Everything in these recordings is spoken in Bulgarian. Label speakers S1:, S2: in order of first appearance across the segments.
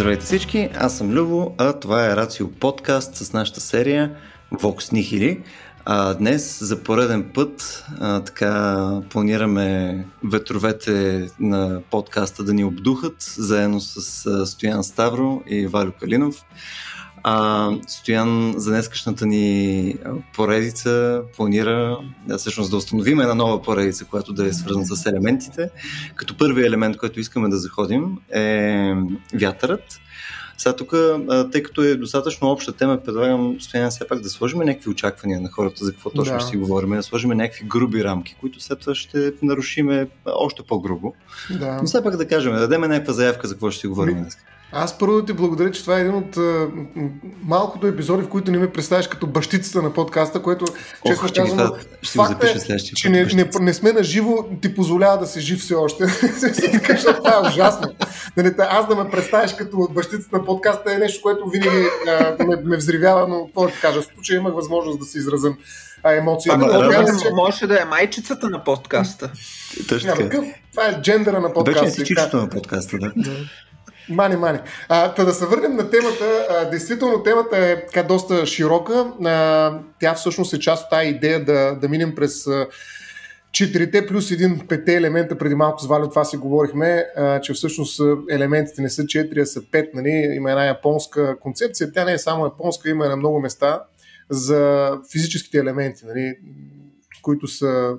S1: Здравейте всички, аз съм Любо, а това е Рацио подкаст с нашата серия Vox Nihili. А днес за пореден път а, така планираме ветровете на подкаста да ни обдухат, заедно с а, Стоян Ставро и Валю Калинов. А, Стоян за днескашната ни поредица планира да, всъщност да установим една нова поредица, която да е свързана с елементите. Като първи елемент, който искаме да заходим е вятърът. Сега тук, тъй като е достатъчно обща тема, предлагам стояна все пак да сложим някакви очаквания на хората за какво точно да. ще си говорим, да сложим някакви груби рамки, които след това ще нарушиме още по-грубо. Да. Но все пак да кажем, да дадем някаква заявка за какво ще си говорим днес.
S2: Аз първо да ти благодаря, че това е един от а, малкото епизоди, в които не ме представяш като бащицата на подкаста, което, честно Ох, казвам, факт е, че не, не, не сме на живо, ти позволява да си жив все още. Защото това е ужасно. Аз да ме представяш като бащицата на подкаста е нещо, което винаги а, ме, ме взривява, но какво да кажа, в случай имах възможност да се изразам а, емоция.
S3: Ама, да, да, че... Може да е майчицата на подкаста.
S2: Точно така. Това е джендъра на подкаста.
S1: Вече е на подкаста, да.
S2: Мани, мани. А, та да се върнем на темата. А, действително темата е така доста широка. А, тя всъщност е част от тази идея да, да минем през четирите плюс един пете елемента. Преди малко с Валю това си говорихме, а, че всъщност елементите не са четири, а са пет. Нали? Има една японска концепция. Тя не е само японска, има на много места за физическите елементи, нали? които са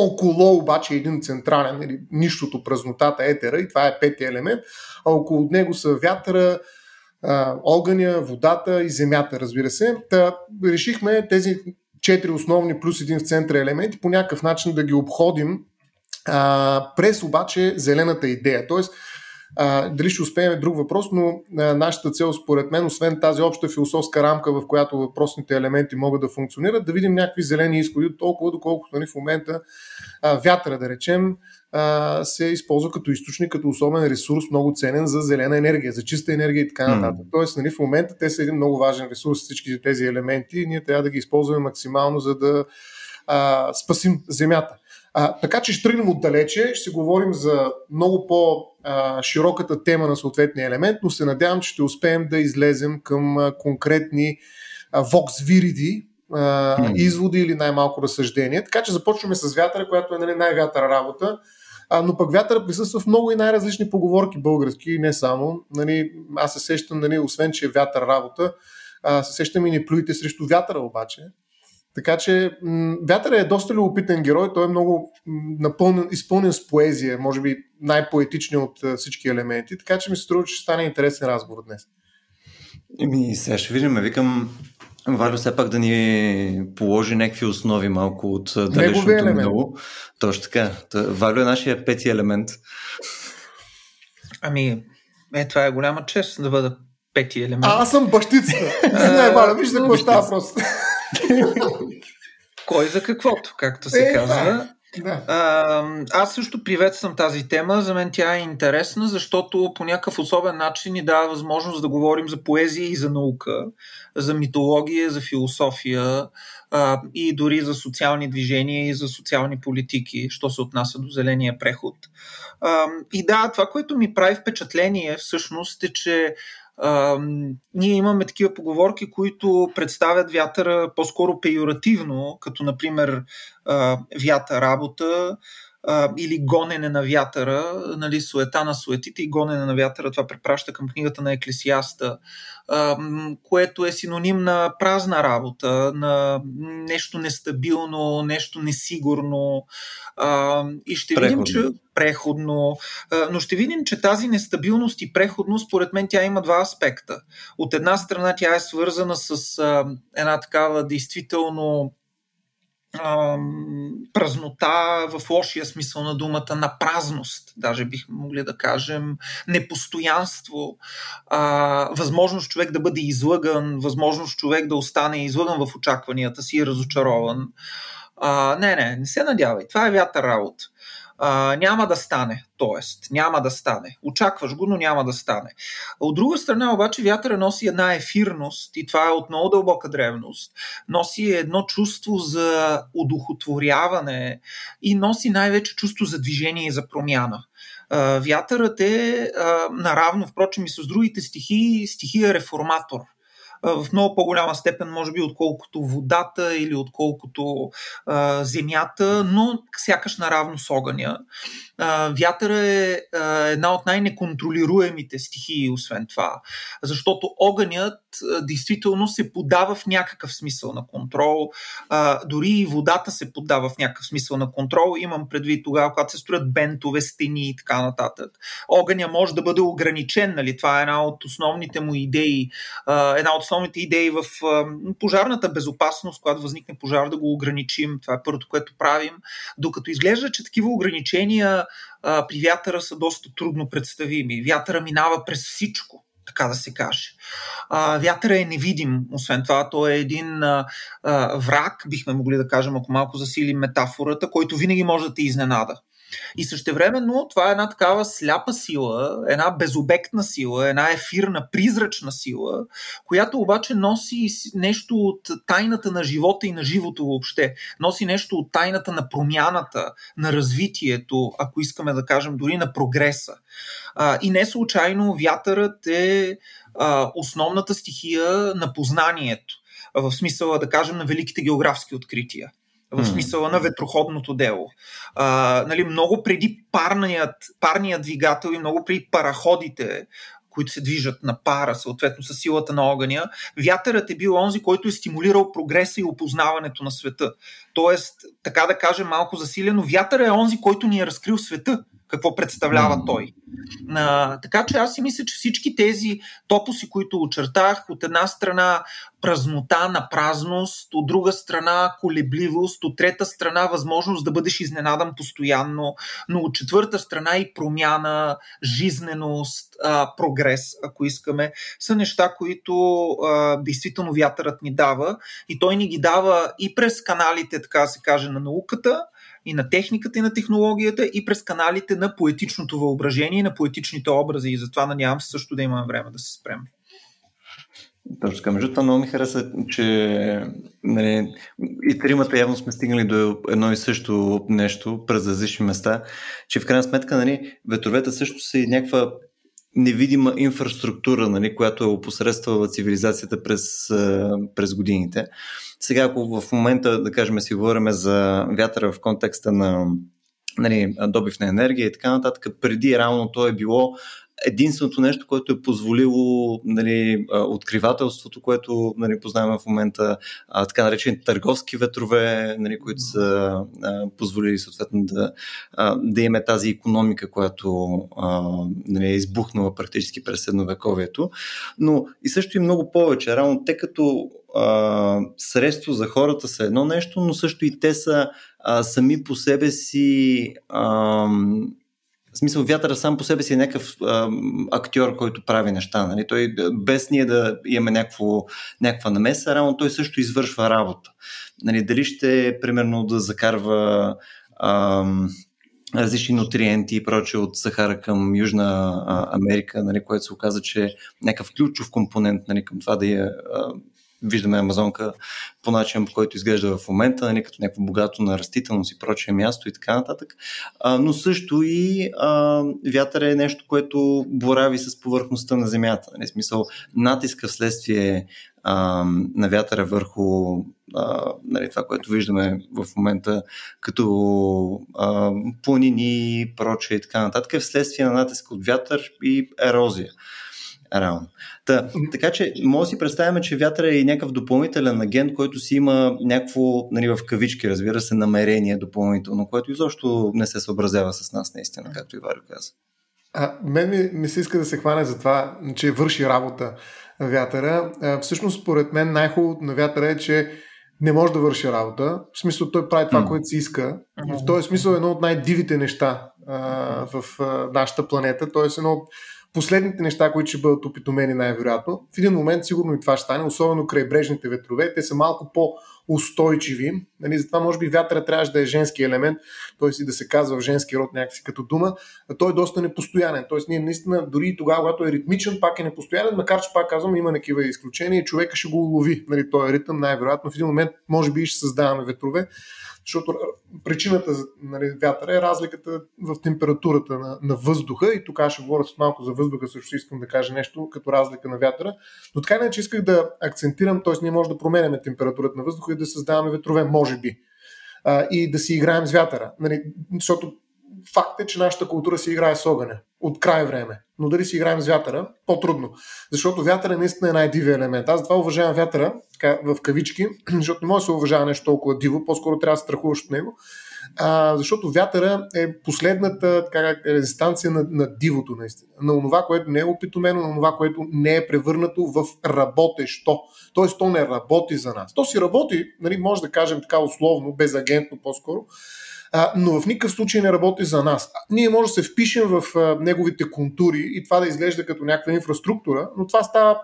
S2: около обаче един централен, или нищото, празнотата, етера, и това е петия елемент, а около него са вятъра, огъня, водата и земята, разбира се. Та решихме тези четири основни плюс един в центъра елементи по някакъв начин да ги обходим а, през обаче зелената идея. Тоест, а, дали ще успеем е друг въпрос, но а, нашата цел според мен, освен тази обща философска рамка, в която въпросните елементи могат да функционират, да видим някакви зелени изходи, толкова доколкото нали, в момента а, вятъра, да речем, а, се използва като източник, като особен ресурс, много ценен за зелена енергия, за чиста енергия и така нататък. Mm. Тоест, нали, в момента те са един много важен ресурс, всички тези елементи, и ние трябва да ги използваме максимално, за да а, спасим Земята. А, така че ще тръгнем отдалече, ще си говорим за много по-широката тема на съответния елемент, но се надявам, че ще успеем да излезем към конкретни вокс вириди, изводи или най-малко разсъждения. Така че започваме с вятъра, която е нали, най-вятъра работа. А, но пък вятъра присъства в много и най-различни поговорки български, не само. Нали, аз се сещам, нали, освен че е вятър работа, а, се сещам и не плюйте срещу вятъра обаче. Така че м- Вятър е доста любопитен герой, той е много напълнен, изпълнен с поезия, може би най-поетичният от а, всички елементи, така че ми се струва, че ще стане интересен разговор днес.
S1: Еми, сега ще видим. Викам, Валю все пак да ни положи някакви основи малко от далечното минало. Точно така. Валю е нашия пети елемент.
S3: Ами, е, това е голяма чест да бъда пети елемент.
S2: А, аз съм бащицата. Не, Валя, виж за какво става просто.
S3: Кой за каквото, както се е, казва. Да. А, аз също приветствам тази тема. За мен тя е интересна, защото по някакъв особен начин ни дава възможност да говорим за поезия и за наука, за митология, за философия а, и дори за социални движения и за социални политики, що се отнася до зеления преход. А, и да, това, което ми прави впечатление всъщност е, че ние имаме такива поговорки, които представят вятъра по-скоро пеюративно, като например а, вята работа а, или гонене на вятъра, нали, суета на суетите и гонене на вятъра, това препраща към книгата на Еклесиаста, а, което е синоним на празна работа, на нещо нестабилно, нещо несигурно. А, и ще преходно. видим, че преходно, а, но ще видим, че тази нестабилност и преходност, според мен, тя има два аспекта. От една страна, тя е свързана с а, една такава действително празнота в лошия смисъл на думата, на празност, даже бихме могли да кажем, непостоянство, а, възможност човек да бъде излъган, възможност човек да остане излъган в очакванията си и разочарован. А, не, не, не се надявай. Това е вятър работа а, няма да стане. Тоест, няма да стане. Очакваш го, но няма да стане. От друга страна, обаче, вятъра носи една ефирност и това е от много дълбока древност. Носи едно чувство за удохотворяване и носи най-вече чувство за движение и за промяна. Вятърът е наравно, впрочем и с другите стихии, стихия реформатор в много по-голяма степен, може би, отколкото водата или отколкото а, земята, но сякаш наравно с огъня. Вятъра е една от най-неконтролируемите стихии, освен това. Защото огънят действително се подава в някакъв смисъл на контрол. Дори и водата се подава в някакъв смисъл на контрол. Имам предвид тогава, когато се строят бентове, стени и така нататък. Огъня може да бъде ограничен. Нали? Това е една от основните му идеи. Една от основните идеи в пожарната безопасност, когато възникне пожар, да го ограничим. Това е първото, което правим. Докато изглежда, че такива ограничения а, при вятъра са доста трудно представими. Вятъра минава през всичко, така да се каже. Вятъра е невидим, освен това, той е един враг, бихме могли да кажем, ако малко засилим метафората, който винаги може да те изненада. И същевременно това е една такава сляпа сила, една безобектна сила, една ефирна, призрачна сила, която обаче носи нещо от тайната на живота и на живото въобще. Носи нещо от тайната на промяната, на развитието, ако искаме да кажем, дори на прогреса. и не случайно вятърът е основната стихия на познанието в смисъла, да кажем, на великите географски открития в смисъла на ветроходното дело. А, нали, много преди парният, парният двигател и много преди параходите, които се движат на пара, съответно с силата на огъня, вятърът е бил онзи, който е стимулирал прогреса и опознаването на света. Тоест, така да кажем малко засилено, вятър е онзи, който ни е разкрил света какво представлява той. А, така че аз си мисля, че всички тези топоси, които очертах, от една страна празнота на празност, от друга страна колебливост, от трета страна възможност да бъдеш изненадан постоянно, но от четвърта страна и промяна, жизненост, а, прогрес, ако искаме, са неща, които а, действително вятърът ни дава и той ни ги дава и през каналите, така се каже, на науката, и на техниката и на технологията и през каналите на поетичното въображение и на поетичните образи. И затова надявам се също да имаме време да се спрем.
S1: Точно така. Между това много ми хареса, че нали, и тримата явно сме стигнали до едно и също нещо през различни места, че в крайна сметка нали, ветровете също са и някаква невидима инфраструктура, нали, която е опосредствала цивилизацията през, през годините. Сега, ако в момента, да кажем, си говорим за вятъра в контекста на нали, добив на енергия и така нататък, преди реално то е било единственото нещо, което е позволило нали, откривателството, което нали, познаваме в момента, а, така наречени търговски ветрове, нали, които са а, позволили съответно да, а, да имаме тази економика, която а, нали, е избухнала практически през средновековието. Но и също и много повече. Равно те като средство за хората са едно нещо, но също и те са а, сами по себе си а, в смисъл, вятъра сам по себе си е някакъв а, актьор, който прави неща. Нали? Той, без ние да имаме някакво, някаква намеса, рано той също извършва работа. Нали? Дали ще, примерно, да закарва а, различни нутриенти и прочее от Сахара към Южна Америка, нали, което се оказа, че е някакъв ключов компонент нали, към това да я виждаме Амазонка по начин, по който изглежда в момента, нали, като някакво богато на растителност и прочее място и така нататък. А, но също и а, вятър е нещо, което борави с повърхността на Земята. Нали, смисъл, натиска вследствие а, на вятъра върху а, нали, това, което виждаме в момента като а, планини прочее и така нататък, е вследствие на натиск от вятър и ерозия. Реално. Та, така че, може да си представяме, че вятъра е някакъв допълнителен агент, който си има някакво, нали, в кавички, разбира се, намерение допълнително, което изобщо не се съобразява с нас, наистина, както и Варио каза.
S2: А, мен ми, ми се иска да се хване за това, че върши работа вятъра. А, всъщност, според мен, най-хубавото на вятъра е, че не може да върши работа. В смисъл, той прави това, mm. което си иска. В този смисъл е едно от най-дивите неща а, в а, нашата планета. Тоест едно от последните неща, които ще бъдат опитомени най-вероятно. В един момент сигурно и това ще стане, особено крайбрежните ветрове. Те са малко по-устойчиви. Нали, затова може би вятъра трябваше да е женски елемент, т.е. и да се казва в женски род някакси като дума. А той е доста непостоянен. Т.е. ние наистина дори и тогава, когато е ритмичен, пак е непостоянен, макар че пак казвам, има такива изключения и човека ще го улови. Нали, той е ритъм най-вероятно. В един момент може би ще създаваме ветрове. Защото причината за нали, вятъра е разликата в температурата на, на въздуха. И тук ще говоря с малко за въздуха, също искам да кажа нещо като разлика на вятъра, но така иначе исках да акцентирам, т.е. ние може да променяме температурата на въздуха и да създаваме ветрове, може би, а, и да си играем с вятъра, нали, защото факт е, че нашата култура си играе с огъня от край време. Но дали си играем с вятъра, по-трудно. Защото вятъра наистина е най-дивия елемент. Аз това уважавам вятъра, в кавички, защото не може да се уважава нещо толкова диво, по-скоро трябва да страхуваш от него. А, защото вятъра е последната така, резистанция на, на дивото, наистина. На това, което не е опитомено, на това, което не е превърнато в работещо. Тоест, то не работи за нас. То си работи, нали, може да кажем така условно, безагентно по-скоро, а, но в никакъв случай не работи за нас. Ние може да се впишем в а, неговите контури и това да изглежда като някаква инфраструктура, но това става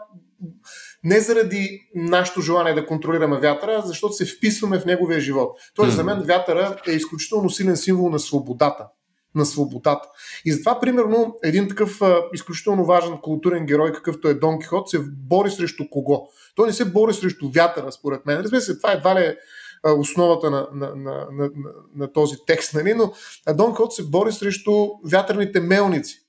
S2: не заради нашето желание да контролираме вятъра, защото се вписваме в неговия живот. Тоест, mm. за мен вятъра е изключително силен символ на свободата. На свободата. И затова, примерно, един такъв а, изключително важен културен герой, какъвто е Дон Кихот, се бори срещу кого? Той не се бори срещу вятъра, според мен. Разбира се, това едва ли е основата на, на, на, на, на този текст, нали? но Дон Кот се бори срещу вятърните мелници.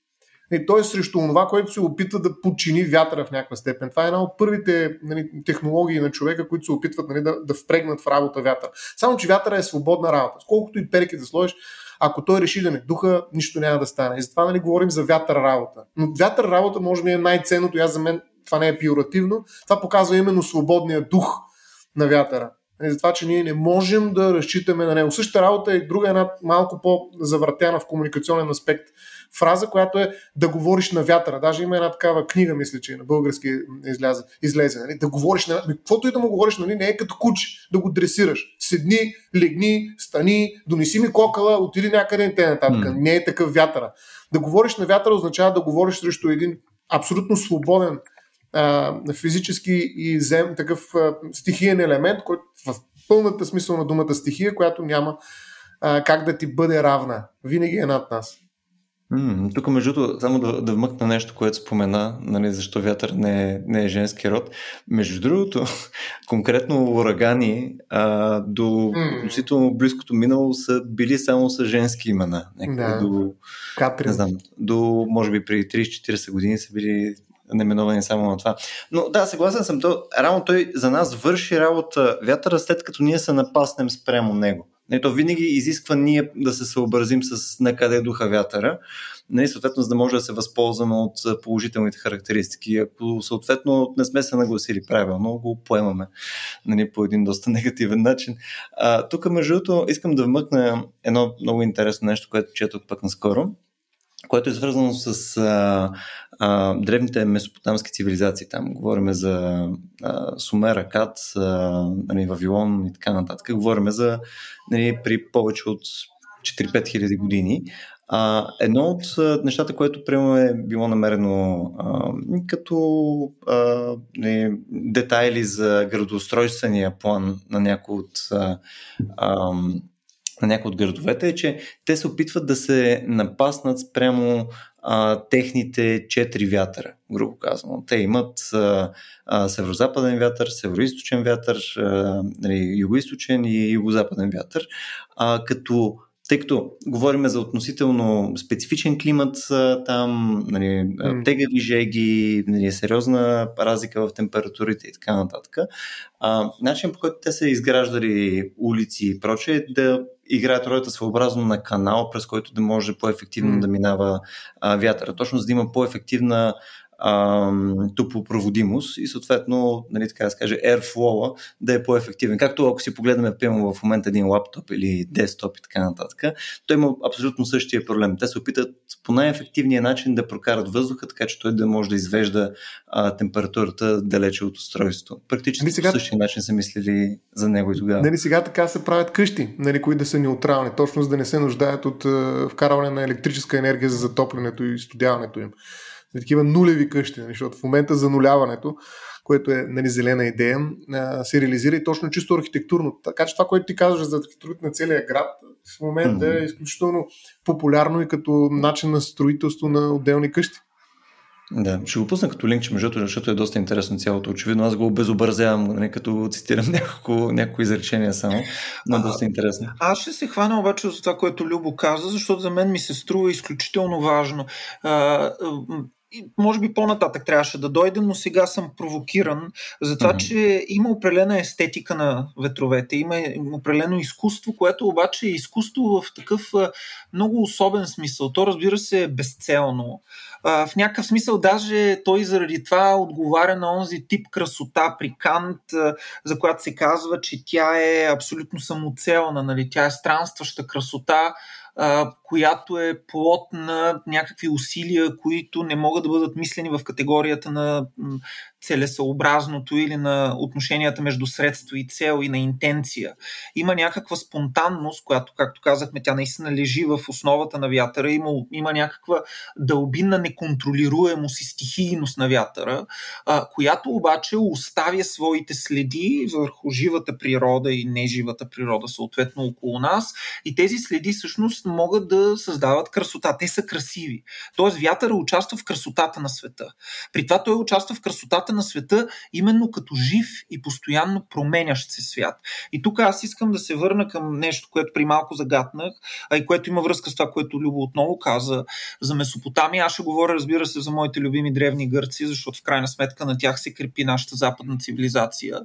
S2: И той е срещу това, което се опитва да подчини вятъра в някаква степен. Това е една от първите нали, технологии на човека, които се опитват нали, да, да впрегнат в работа вятъра. Само, че вятъра е свободна работа. Сколкото и перки да сложиш, ако той реши да не духа, нищо няма да стане. И затова нали, говорим за вятър работа. Но вятър работа може би е най-ценното. Аз за мен това не е пиоративно. Това показва именно свободния дух на вятъра. И за това, че ние не можем да разчитаме на него. Същата работа е друга една малко по-завъртяна в комуникационен аспект фраза, която е да говориш на вятъра. Даже има една такава книга, мисля, че на български излезе. излезе нали? Да говориш на Каквото и да му говориш, нали? не е като куч да го дресираш. Седни, легни, стани, донеси ми кокала, отиди някъде и те нататък. Mm. Не е такъв вятъра. Да говориш на вятъра означава да говориш срещу един абсолютно свободен а, физически и зем, такъв а, стихиен елемент, който в пълната смисъл на думата стихия, която няма а, как да ти бъде равна. Винаги е над нас.
S1: М, тук, между другото, само да, да вмъкна нещо, което спомена, нали, защо вятър не е, не е женски род. Между другото, конкретно урагани а, до относително близкото минало са били само с женски имена.
S2: да.
S1: до,
S2: Катрин.
S1: не знам, до, може би, преди 30-40 години са били наименовани само на това. Но да, съгласен съм. То, рано той за нас върши работа вятъра след като ние се напаснем спрямо него. Не, то винаги изисква ние да се съобразим с на къде духа вятъра, не, съответно, за да може да се възползваме от положителните характеристики. Ако съответно не сме се нагласили правилно, го поемаме нали, по един доста негативен начин. А, тук, между другото, искам да вмъкна едно много интересно нещо, което четох пък наскоро което е свързано с а, а, древните месопотамски цивилизации. Там говорим за а, Сумер, Акад, нали, Вавилон и така нататък. Говорим за нали, при повече от 4-5 хиляди години. А, едно от а, нещата, което прямо е било намерено а, като а, не, детайли за градоустройствения план на някои от а, а, на някои от градовете е, че те се опитват да се напаснат спрямо а, техните четири вятъра, грубо казано. Те имат а, а, северо-западен вятър, северо-источен вятър, а, нали, юго-источен и юго-западен вятър, а, като тъй като говорим за относително специфичен климат там, нали, тегави жеги, нали, сериозна разлика в температурите и така нататък. А, начин по който те са изграждали улици и прочее е да играят ролята своеобразно на канал, през който да може по-ефективно mm. да минава а, вятъра. Точно за да има по-ефективна тупопроводимост и съответно, нали, така да се каже, airflow да е по-ефективен. Както ако си погледнем, примерно в момента един лаптоп или десктоп и така нататък, той има абсолютно същия проблем. Те се опитат по най-ефективния начин да прокарат въздуха, така че той да може да извежда а, температурата далече от устройството. Практически нали сега... по същия начин са мислили за него и тогава.
S2: Нали, сега така се правят къщи, нали, които да са неутрални, точно за да не се нуждаят от uh, вкарване на електрическа енергия за затоплянето и студяването им за такива нулеви къщи, нали, защото в момента зануляването, което е нали, зелена идея, се реализира и точно чисто архитектурно. Така че това, което ти казваш за архитектурата на целия град, в момента mm-hmm. е изключително популярно и като начин на строителство на отделни къщи.
S1: Да, ще го пусна като линк, между защото е доста интересно цялото. Очевидно, аз го обезобразявам, не, нали, като цитирам няколко, няколко изречения само, но е доста интересно.
S3: Аз ще се хвана обаче за това, което Любо каза, защото за мен ми се струва изключително важно. А, и може би по-нататък трябваше да дойде, но сега съм провокиран за това, mm-hmm. че има определена естетика на ветровете, има определено изкуство, което обаче е изкуство в такъв много особен смисъл. То разбира се е безцелно. В някакъв смисъл даже той заради това отговаря на онзи тип красота при Кант, за която се казва, че тя е абсолютно самоцелна, нали? тя е странстваща красота, която е плод на някакви усилия, които не могат да бъдат мислени в категорията на целесъобразното или на отношенията между средство и цел и на интенция. Има някаква спонтанност, която, както казахме, тя наистина лежи в основата на вятъра. Има, има някаква дълбинна неконтролируемост и стихийност на вятъра, а, която обаче оставя своите следи върху живата природа и неживата природа, съответно около нас. И тези следи всъщност могат да създават красота. Те са красиви. Тоест вятъра участва в красотата на света. При това той участва в красотата на света именно като жив и постоянно променящ се свят. И тук аз искам да се върна към нещо, което при малко загатнах, а и което има връзка с това, което Любо отново каза за Месопотамия. Аз ще говоря, разбира се, за моите любими древни гърци, защото в крайна сметка на тях се крепи нашата западна цивилизация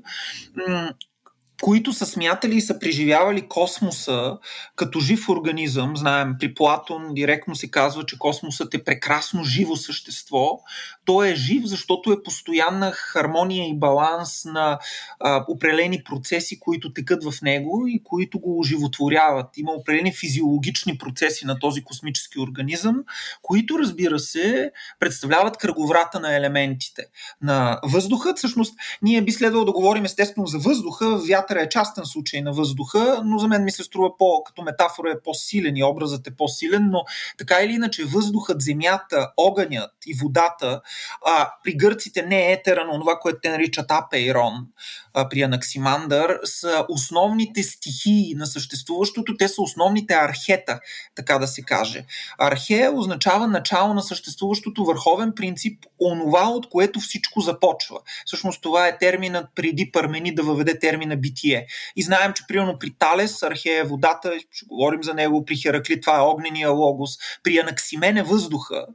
S3: които са смятали и са преживявали космоса като жив организъм. Знаем, при Платон директно се казва, че космосът е прекрасно живо същество. Той е жив, защото е постоянна хармония и баланс на а, определени процеси, които текат в него и които го оживотворяват. Има определени физиологични процеси на този космически организъм, които, разбира се, представляват кръговрата на елементите. На въздуха, всъщност, ние би следвало да говорим естествено за въздуха, вятър вятъра е частен случай на въздуха, но за мен ми се струва по, като метафора е по-силен и образът е по-силен, но така или иначе въздухът, земята, огънят и водата, а, при гърците не е етера, но това, което те наричат апейрон, а, при Анаксимандър, са основните стихии на съществуващото, те са основните архета, така да се каже. Архе означава начало на съществуващото върховен принцип, онова, от което всичко започва. Всъщност това е терминът преди Пармени да въведе термина битие. И знаем, че примерно при Талес, Архея е водата, ще говорим за него, при Хераклит това е огнения логос, при Анаксимен е въздуха,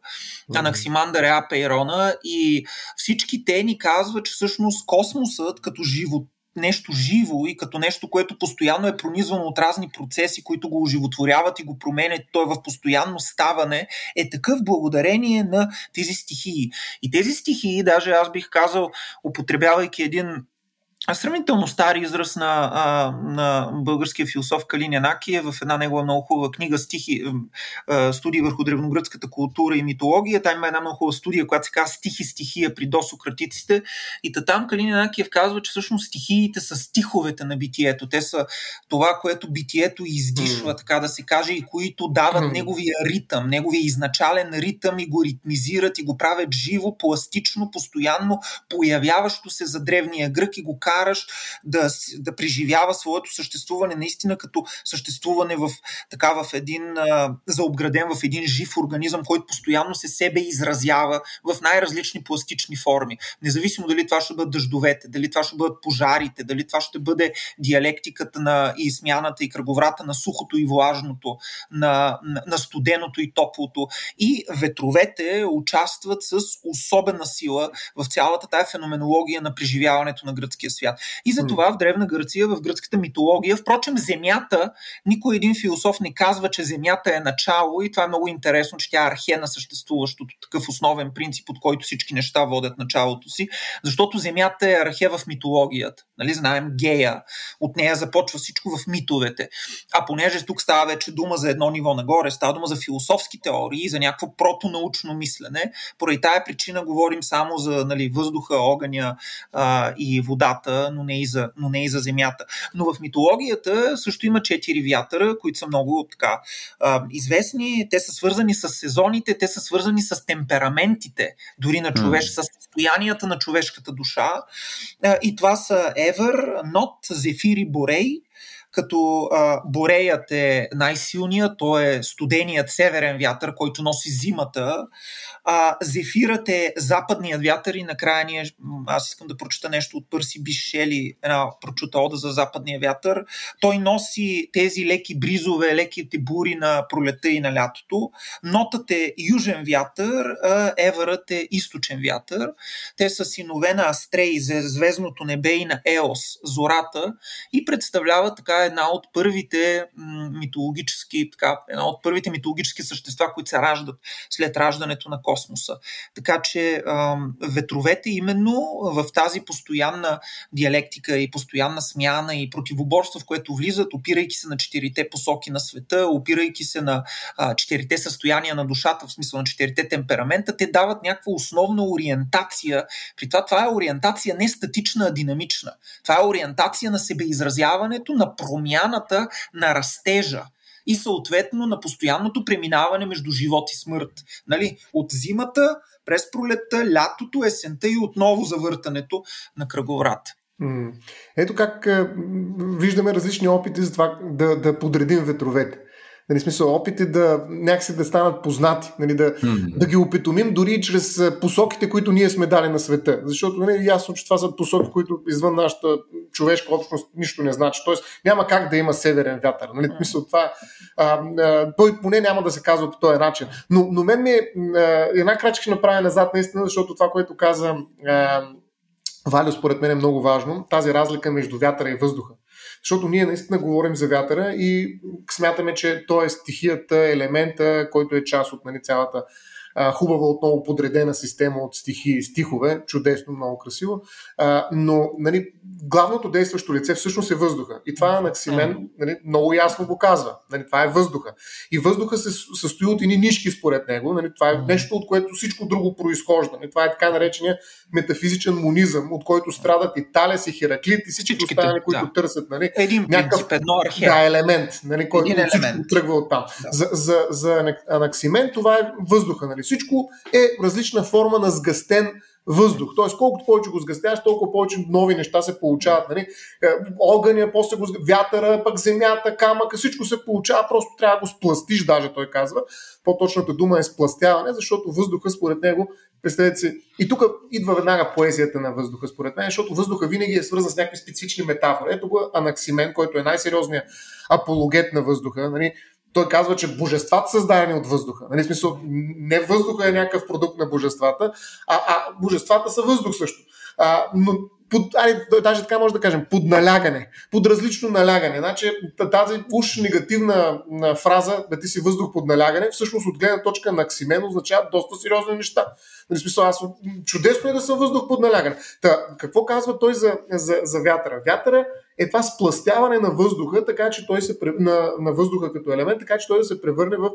S3: Анаксимандър е апейрона и всички те ни казват, че всъщност космосът като живот нещо живо и като нещо, което постоянно е пронизвано от разни процеси, които го оживотворяват и го променят, той в постоянно ставане, е такъв благодарение на тези стихии. И тези стихии, даже аз бих казал, употребявайки един сравнително стар израз на, а, на българския философ Калин Янакиев в една негова много хубава книга стихи, а, студии върху древногръцката култура и митология. Там има една много хубава студия, която се казва Стихи стихия при досократиците. И там Калин Янакиев казва, че всъщност стихиите са стиховете на битието. Те са това, което битието издишва, mm. така да се каже, и които дават mm. неговия ритъм, неговия изначален ритъм и го ритмизират и го правят живо, пластично, постоянно появяващо се за древния грък и го караш да, да преживява своето съществуване наистина като съществуване в, така, в един, заобграден в един жив организъм, който постоянно се себе изразява в най-различни пластични форми. Независимо дали това ще бъдат дъждовете, дали това ще бъдат пожарите, дали това ще бъде диалектиката на и смяната и кръговрата на сухото и влажното, на, на студеното и топлото. И ветровете участват с особена сила в цялата тая феноменология на преживяването на гръцкия свят. И за това в Древна Гърция, в гръцката митология, впрочем, Земята, никой един философ не казва, че Земята е начало и това е много интересно, че тя е архе на съществуващото, такъв основен принцип, от който всички неща водят началото си, защото Земята е архе в митологията. Нали, знаем Гея, от нея започва всичко в митовете. А понеже тук става вече дума за едно ниво нагоре, става дума за философски теории, за някакво протонаучно мислене, поради тая причина говорим само за нали, въздуха, огъня а, и водата но не, и за, но не и за земята. Но в митологията също има четири вятъра, които са много така известни. Те са свързани с сезоните, те са свързани с темпераментите, дори на човеш, mm. с състоянията на човешката душа. И това са Евър, Нот, Зефир и Борей като а, Бореят е най-силният, той е студеният северен вятър, който носи зимата, а, Зефирът е западният вятър и накрая ние, аз искам да прочета нещо от Пърси Бишели, една прочута ода за западния вятър. Той носи тези леки бризове, леките бури на пролета и на лятото. Нотът е южен вятър, а Евърът е източен вятър. Те са синове на Астрей, звездното небе и на Еос, зората и представлява така една от първите митологически, така, една от първите митологически същества, които се раждат след раждането на космоса. Така че ветровете именно в тази постоянна диалектика и постоянна смяна и противоборство, в което влизат, опирайки се на четирите посоки на света, опирайки се на четирите състояния на душата, в смисъл на четирите темперамента, те дават някаква основна ориентация. При това това е ориентация не статична, а динамична. Това е ориентация на себеизразяването, на промяната, на растежа и съответно на постоянното преминаване между живот и смърт. Нали? От зимата през пролетта, лятото, есента и отново завъртането на кръговрат.
S2: Ето как виждаме различни опити за това да, да подредим ветровете. Нали, смисъл, опити да някакси да станат познати, нали, да, mm-hmm. да ги опитомим дори чрез посоките, които ние сме дали на света. Защото нали, ясно, че това са посоки, които извън нашата човешка общност нищо не значи. Тоест няма как да има северен вятър. Нали, mm-hmm. мисъл, това, а, а, той поне няма да се казва по този начин. Но, но мен ми е една крачка ще направя назад наистина, защото това, което каза а, Валио, според мен е много важно. Тази разлика между вятъра и въздуха. Защото ние наистина говорим за вятъра и смятаме, че той е стихията, елемента, който е част от нали, цялата а, хубава, отново подредена система от стихи и стихове, чудесно, много красиво, а, но нали, главното действащо лице всъщност е въздуха. И това Анаксимен нали, много ясно го казва. Нали, това е въздуха. И въздуха се състои от едни нишки според него. Нали, това е нещо, от което всичко друго произхожда. Нали, това е така наречения метафизичен монизъм, от който страдат и Талес, и Хераклит, и всички останали, които да. търсят. Нали,
S3: Един някакъв, принцип, едно.
S2: Да, елемент, нали, който Един елемент. тръгва от там. Да. За, за, за Анаксимен това е въздуха. Нали. Всичко е различна форма на сгъстен въздух. Тоест, колкото повече го сгъстяваш, толкова повече нови неща се получават. Нали? Е, огъня, после го вятъра, пък земята, камъка, всичко се получава, просто трябва да го спластиш, даже той казва. По-точната дума е спластяване, защото въздуха, според него, представете си, и тук идва веднага поезията на въздуха, според мен, защото въздуха винаги е свързан с някакви специфични метафори. Ето го Анаксимен, който е най-сериозният апологет на въздуха. Нали? Той казва, че божествата са създадени от въздуха. Нали, смисъл, не въздуха е някакъв продукт на божествата, а, а божествата са въздух също. А, но под, ай, даже така може да кажем, под налягане, под различно налягане. Значи тази уж негативна фраза, да ти си въздух под налягане, всъщност от гледна точка на Аксимен означава доста сериозни неща. Нали, смисъл, аз чудесно е да съм въздух под налягане. Та, какво казва той за, за, за вятъра? Вятъра е това спластяване на въздуха, така че той се, на, на въздуха като елемент, така че той да се превърне в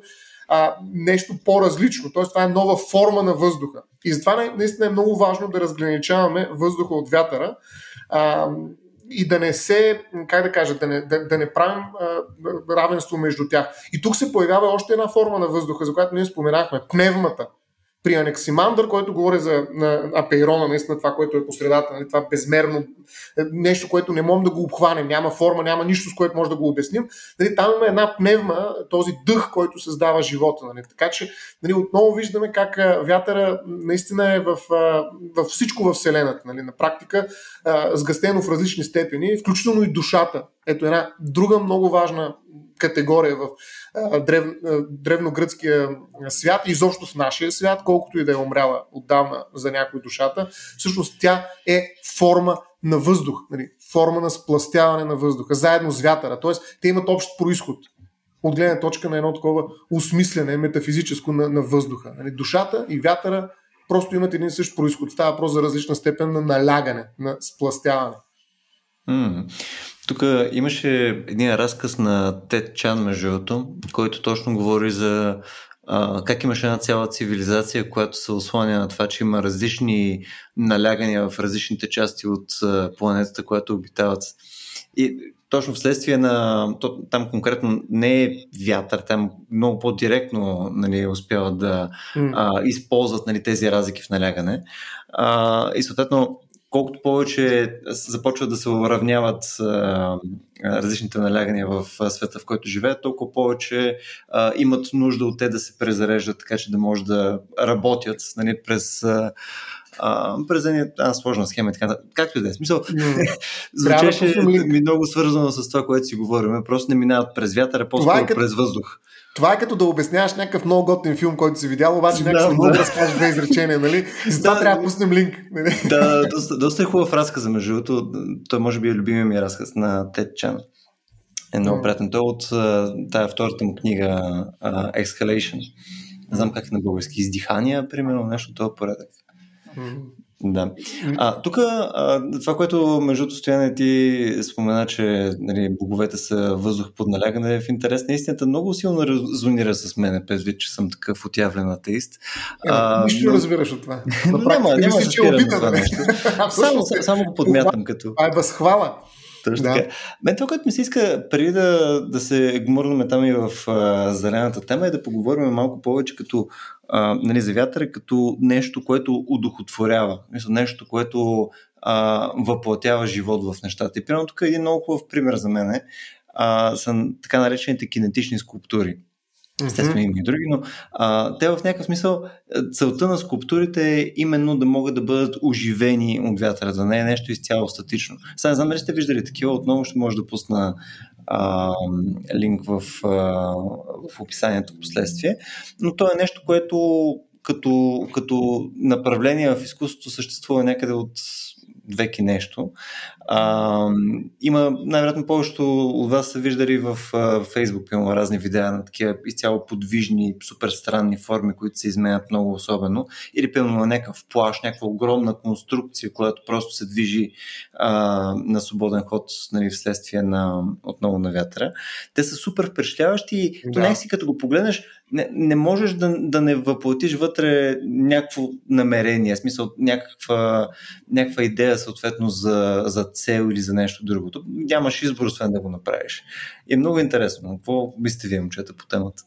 S2: а, нещо по-различно. Тоест, това е нова форма на въздуха. И затова наистина е много важно да разграничаваме въздуха от вятъра. А, и да не се, как да кажа, да не, да, да не правим а, равенство между тях. И тук се появява още една форма на въздуха, за която ние споменахме пневмата при Анексимандър, който говори за на Апейрона, наистина това, което е по средата, нали, това безмерно е, нещо, което не можем да го обхванем, няма форма, няма нищо, с което може да го обясним. Нали, там има една пневма, този дъх, който създава живота. Нали. Така че нали, отново виждаме как вятъра наистина е в, в всичко в Вселената. Нали. На практика сгъстено в различни степени, включително и душата. Ето една друга много важна категория в древ, древногръцкия свят, изобщо в нашия свят, колкото и да е умряла отдавна за някой душата, всъщност тя е форма на въздух, нали, форма на спластяване на въздуха, заедно с вятъра. Тоест, те имат общ происход от гледна точка на едно такова осмислене метафизическо на, на въздуха. Нали, душата и вятъра просто имат един същ происход. Става въпрос за различна степен на налягане, на спластяване.
S1: Mm. Тук имаше един разказ на Тед Чан, между другото, който точно говори за а, как имаше една цяла цивилизация, която се осланя на това, че има различни налягания в различните части от планетата, която обитават. И точно вследствие на там конкретно не е вятър, там много по-директно нали, успяват да mm. а, използват нали, тези разлики в налягане. А, и съответно колкото повече започват да се уравняват а, различните налягания в света, в който живеят, толкова повече а, имат нужда от те да се презареждат, така че да може да работят нали, през. А, през една сложна схема и така. Както и да е. Смисъл, звучеше ми много свързано с това, което си говорим. Просто не минават през вятъра, по-скоро е като... през въздух.
S2: Това е като да обясняваш някакъв много готин филм, който си видял, обаче някак да, не мога да разкажеш две изречения, нали? За това да, трябва да пуснем линк.
S1: Нали? Да, доста, доста е хубав разказ, между другото. Той може би е любимия ми разказ на Тед Чан. Е много приятен. Той е от тая втората му книга uh, Exhalation. Не знам как е на български. Издихания, примерно, нещо това порядък. Да. А, тук това, което между стояне ти спомена, че нали, боговете са въздух под налягане, е в интерес на истината много силно резонира с мен, предвид, че съм такъв отявлен атеист.
S2: А, нищо но... разбираш от това.
S1: Но няма, няма да че обида, това нещо. само, само го подмятам като...
S2: А е възхвала.
S1: Точно да. така. Мен това, което ми се иска, преди да, да се гмурнем там и в а, зелената тема, е да поговорим малко повече като а, нали, за вятъра, като нещо, което удохотворява. Нещо, което а, въплатява живот в нещата. И примерно тук е един много хубав пример за мен. А, са така наречените кинетични скулптури. Естествено има и други, но а, те в някакъв смисъл целта на скулптурите е именно да могат да бъдат оживени от вятъра, да не е нещо изцяло статично. Сега не знам дали сте виждали такива, отново ще може да пусна а, линк в, а, в описанието в последствие, но то е нещо, което като, като направление в изкуството съществува някъде от веки нещо. А, има, най-вероятно, повечето от вас са виждали в Фейсбук, има разни видеа на такива изцяло подвижни, супер странни форми, които се изменят много особено. Или, примерно, на някакъв плаш, някаква огромна конструкция, която просто се движи а, на свободен ход, нали, вследствие на, отново на вятъра. Те са супер впечатляващи и да. някакси като го погледнеш, не, не можеш да, да не въплатиш вътре някакво намерение, смисъл някаква, някаква идея съответно за, за цел или за нещо друго. Нямаш избор, освен да го направиш. И е много интересно. Какво мислите вие, момчета, по темата?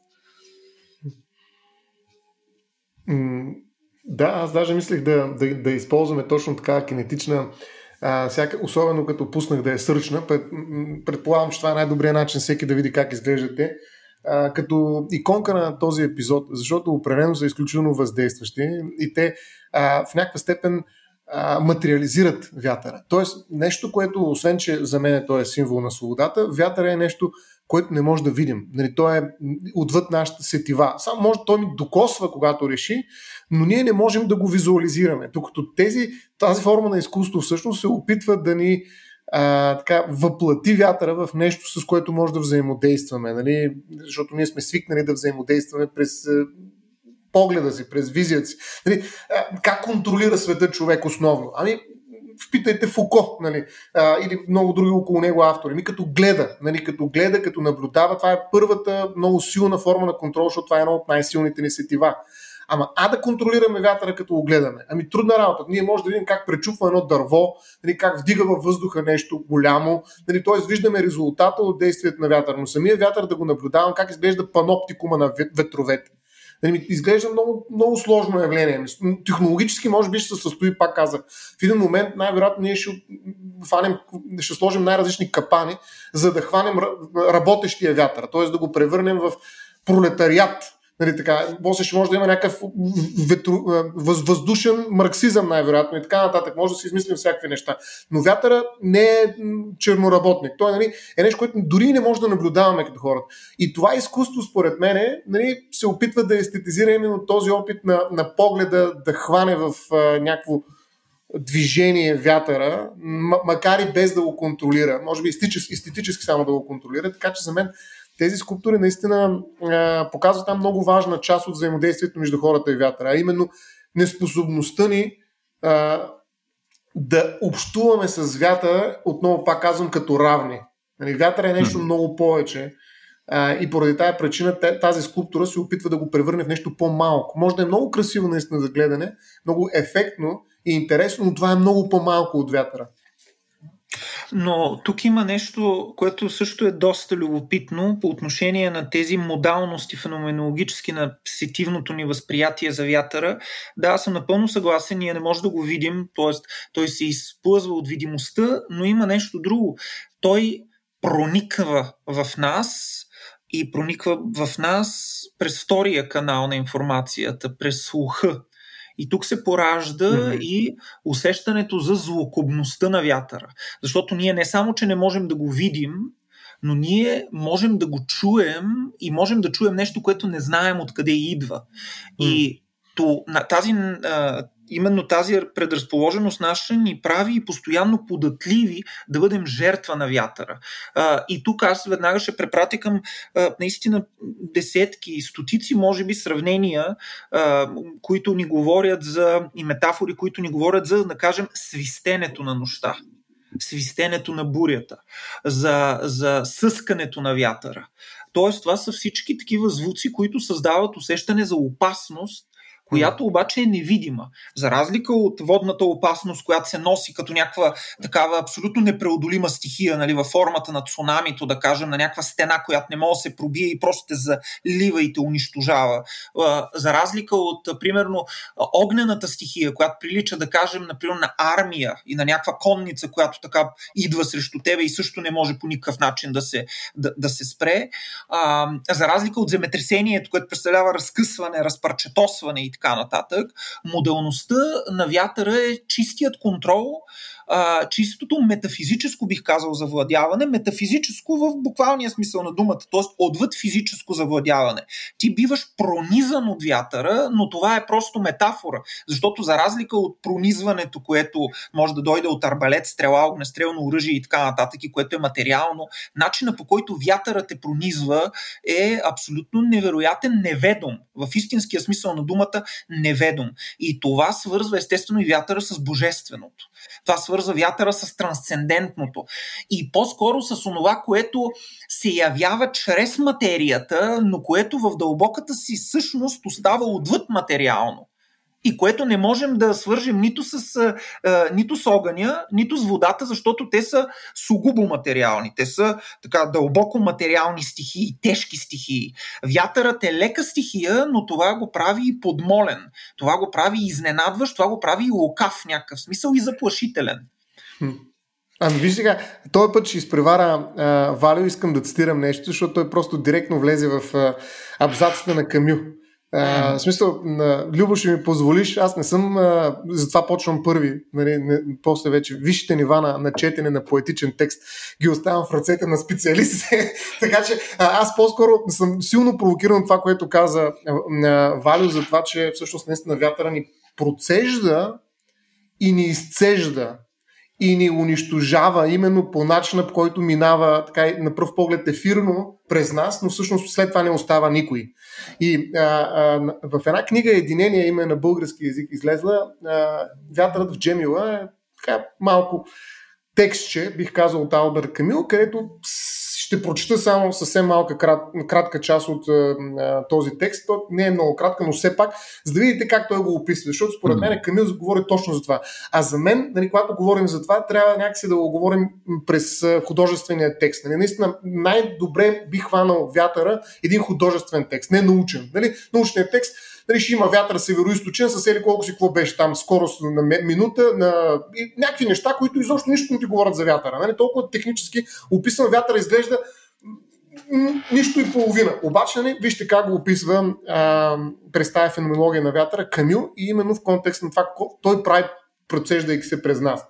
S2: Да, аз даже мислех да, да, да използваме точно така кинетична а, всяка, особено като пуснах да е сърчна, пред, предполагам, че това е най-добрият начин всеки да види как изглеждате а, като иконка на този епизод, защото определено са изключително въздействащи и те а, в някаква степен материализират вятъра. Тоест, нещо, което, освен че за мен той е символ на свободата, вятъра е нещо, което не може да видим. Нали, той е отвъд нашата сетива. Само може, той ми докосва, когато реши, но ние не можем да го визуализираме. Докато тези, тази форма на изкуство всъщност се опитва да ни а, така, въплати вятъра в нещо, с което може да взаимодействаме. Нали? Защото ние сме свикнали да взаимодействаме през погледа си, през визията си. Нали? Как контролира света човек основно? Ами, впитайте Фуко, нали, а, или много други около него автори. Ми като гледа, нали, като гледа, като наблюдава, това е първата много силна форма на контрол, защото това е едно от най-силните ни сетива. Ама а да контролираме вятъра като го гледаме. Ами трудна работа. Ние може да видим как пречупва едно дърво, нали, как вдига във въздуха нещо голямо. Нали, Тоест виждаме резултата от действието на вятър. Но самия вятър да го наблюдавам как изглежда паноптикума на ветровете. Нали, изглежда много, много сложно явление. Технологически може би ще се състои, пак казах. В един момент най-вероятно ние ще, фанем, ще сложим най-различни капани, за да хванем работещия вятър, т.е. да го превърнем в пролетариат Нали, така, после ще може да има някакъв ветру, въз, въздушен марксизъм, най-вероятно, и така нататък. Може да си измислим всякакви неща. Но вятъра не е черноработник. Той нали, е нещо, което дори не може да наблюдаваме като хората. И това изкуство, според мен, нали, се опитва да естетизира именно този опит на, на погледа да хване в а, някакво движение вятъра, макар и без да го контролира. Може би естетически, естетически само да го контролира. Така че за мен тези скулптури наистина а, показват там много важна част от взаимодействието между хората и вятъра, а именно неспособността ни а, да общуваме с вятъра, отново пак казвам, като равни. Нали, вятър е нещо много повече а, и поради тази причина тази скулптура се опитва да го превърне в нещо по-малко. Може да е много красиво наистина за гледане, много ефектно и интересно, но това е много по-малко от вятъра.
S3: Но тук има нещо, което също е доста любопитно по отношение на тези модалности феноменологически на сетивното ни възприятие за вятъра. Да, аз съм напълно съгласен, ние не можем да го видим, т.е. той се изплъзва от видимостта, но има нещо друго. Той прониква в нас и прониква в нас през втория канал на информацията, през слуха. И тук се поражда mm-hmm. и усещането за злокобността на вятъра. Защото ние не само, че не можем да го видим, но ние можем да го чуем и можем да чуем нещо, което не знаем откъде идва. Mm. И то, тази именно тази предразположеност наша ни прави и постоянно податливи да бъдем жертва на вятъра. И тук аз веднага ще препратя към наистина десетки, стотици, може би, сравнения, които ни говорят за и метафори, които ни говорят за, да кажем, свистенето на нощта свистенето на бурята, за, за съскането на вятъра. Тоест, това са всички такива звуци, които създават усещане за опасност която обаче е невидима. За разлика от водната опасност, която се носи като някаква такава абсолютно непреодолима стихия, нали, във формата на цунамито, да кажем, на някаква стена, която не може да се пробие и просто те залива и те унищожава. За разлика от, примерно, огнената стихия, която прилича, да кажем, например, на армия и на някаква конница, която така идва срещу тебе и също не може по никакъв начин да се, да, да се спре. За разлика от земетресението, което представлява разкъсване, разпарчетосване и така нататък. Моделността на вятъра е чистият контрол а, чистото метафизическо, бих казал, завладяване, метафизическо в буквалния смисъл на думата, т.е. отвъд физическо завладяване. Ти биваш пронизан от вятъра, но това е просто метафора, защото за разлика от пронизването, което може да дойде от арбалет, стрела, огнестрелно оръжие и така нататък, и което е материално, начина по който вятърът те пронизва е абсолютно невероятен, неведом. В истинския смисъл на думата неведом. И това свързва естествено и вятъра с божественото. Това свързва вятъра с трансцендентното. И по-скоро с онова, което се явява чрез материята, но което в дълбоката си същност остава отвъд материално и което не можем да свържем нито с, а, нито с огъня, нито с водата, защото те са сугубо материални. Те са така дълбоко материални стихии, тежки стихии. Вятърът е лека стихия, но това го прави и подмолен. Това го прави изненадващ, това го прави и лукав в някакъв смисъл и заплашителен.
S2: Ами виж сега, този път ще изпревара Валио, искам да цитирам нещо, защото той просто директно влезе в а, на Камю. А, в смисъл, Любо ще ми позволиш, аз не съм, а, затова почвам първи, нали, не, после вече висшите нива на, на четене на поетичен текст ги оставям в ръцете на специалистите, така че а, аз по-скоро съм силно провокиран това, което каза а, Валю, за това, че всъщност наистина вятъра ни процежда и ни изцежда и ни унищожава именно по начина, по който минава така на пръв поглед ефирно през нас, но всъщност след това не остава никой. И а, а, в една книга Единение, име на български язик излезла, а, Вятърът в Джемила е така малко текстче, бих казал от Алберт Камил, където ще прочета само съвсем малка крат, кратка част от а, този текст. Той не е много кратка, но все пак, за да видите как той го описва. Защото според мен Камил говори точно за това. А за мен, нали, когато говорим за това, трябва някакси да го говорим през художествения текст. Нали. Наистина най-добре бих хванал вятъра един художествен текст, не научен. Нали. Научният текст Дали ще има вятър северо-источен, с или колко си какво беше там, скорост на минута, на и някакви неща, които изобщо нищо не ти говорят за вятъра. Нали? Толкова технически описан вятър изглежда нищо и половина. Обаче, нали, вижте как го описва а, през тази феноменология на вятъра Камил и именно в контекст на това, той прави процеждайки се през нас.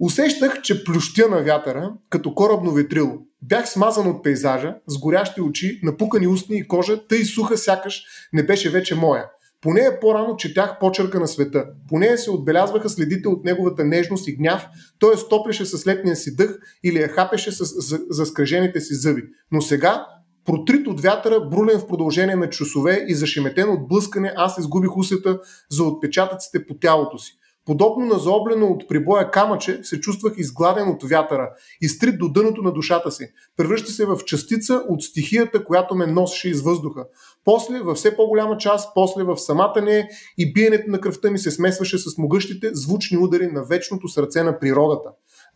S2: Усещах, че плющя на вятъра, като корабно ветрило. Бях смазан от пейзажа, с горящи очи, напукани устни и кожа, тъй суха сякаш не беше вече моя. По нея по-рано четях почерка на света. По нея се отбелязваха следите от неговата нежност и гняв, той я стоплеше с летния си дъх или я хапеше с заскрежените си зъби. Но сега, протрит от вятъра, брулен в продължение на часове и зашеметен от блъскане, аз изгубих усета за отпечатъците по тялото си. Подобно на заоблено от прибоя камъче, се чувствах изгладен от вятъра, изтрит до дъното на душата си. Превръща се в частица от стихията, която ме носеше из въздуха. После, във все по-голяма част, после в самата не и биенето на кръвта ми се смесваше с могъщите звучни удари на вечното сърце на природата.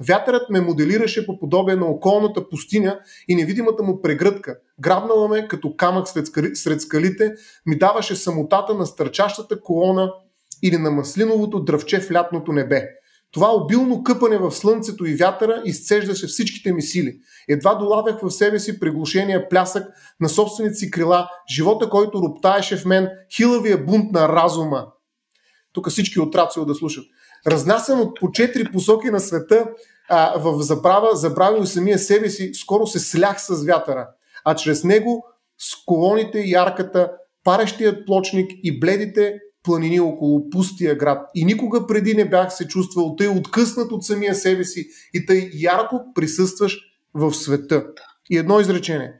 S2: Вятърът ме моделираше по подобие на околната пустиня и невидимата му прегръдка. Грабнала ме като камък сред скалите, ми даваше самотата на стърчащата колона или на маслиновото дръвче в лятното небе. Това обилно къпане в слънцето и вятъра изцеждаше всичките ми сили. Едва долавях в себе си приглушения плясък на собствените си крила, живота, който роптаеше в мен, хилавия бунт на разума. Тук всички от Рацио да слушат. Разнасен от по четири посоки на света, а, в забрава, забравил самия себе си, скоро се слях с вятъра, а чрез него с колоните и арката, парещият плочник и бледите планини около пустия град. И никога преди не бях се чувствал тъй откъснат от самия себе си и тъй ярко присъстваш в света. И едно изречение.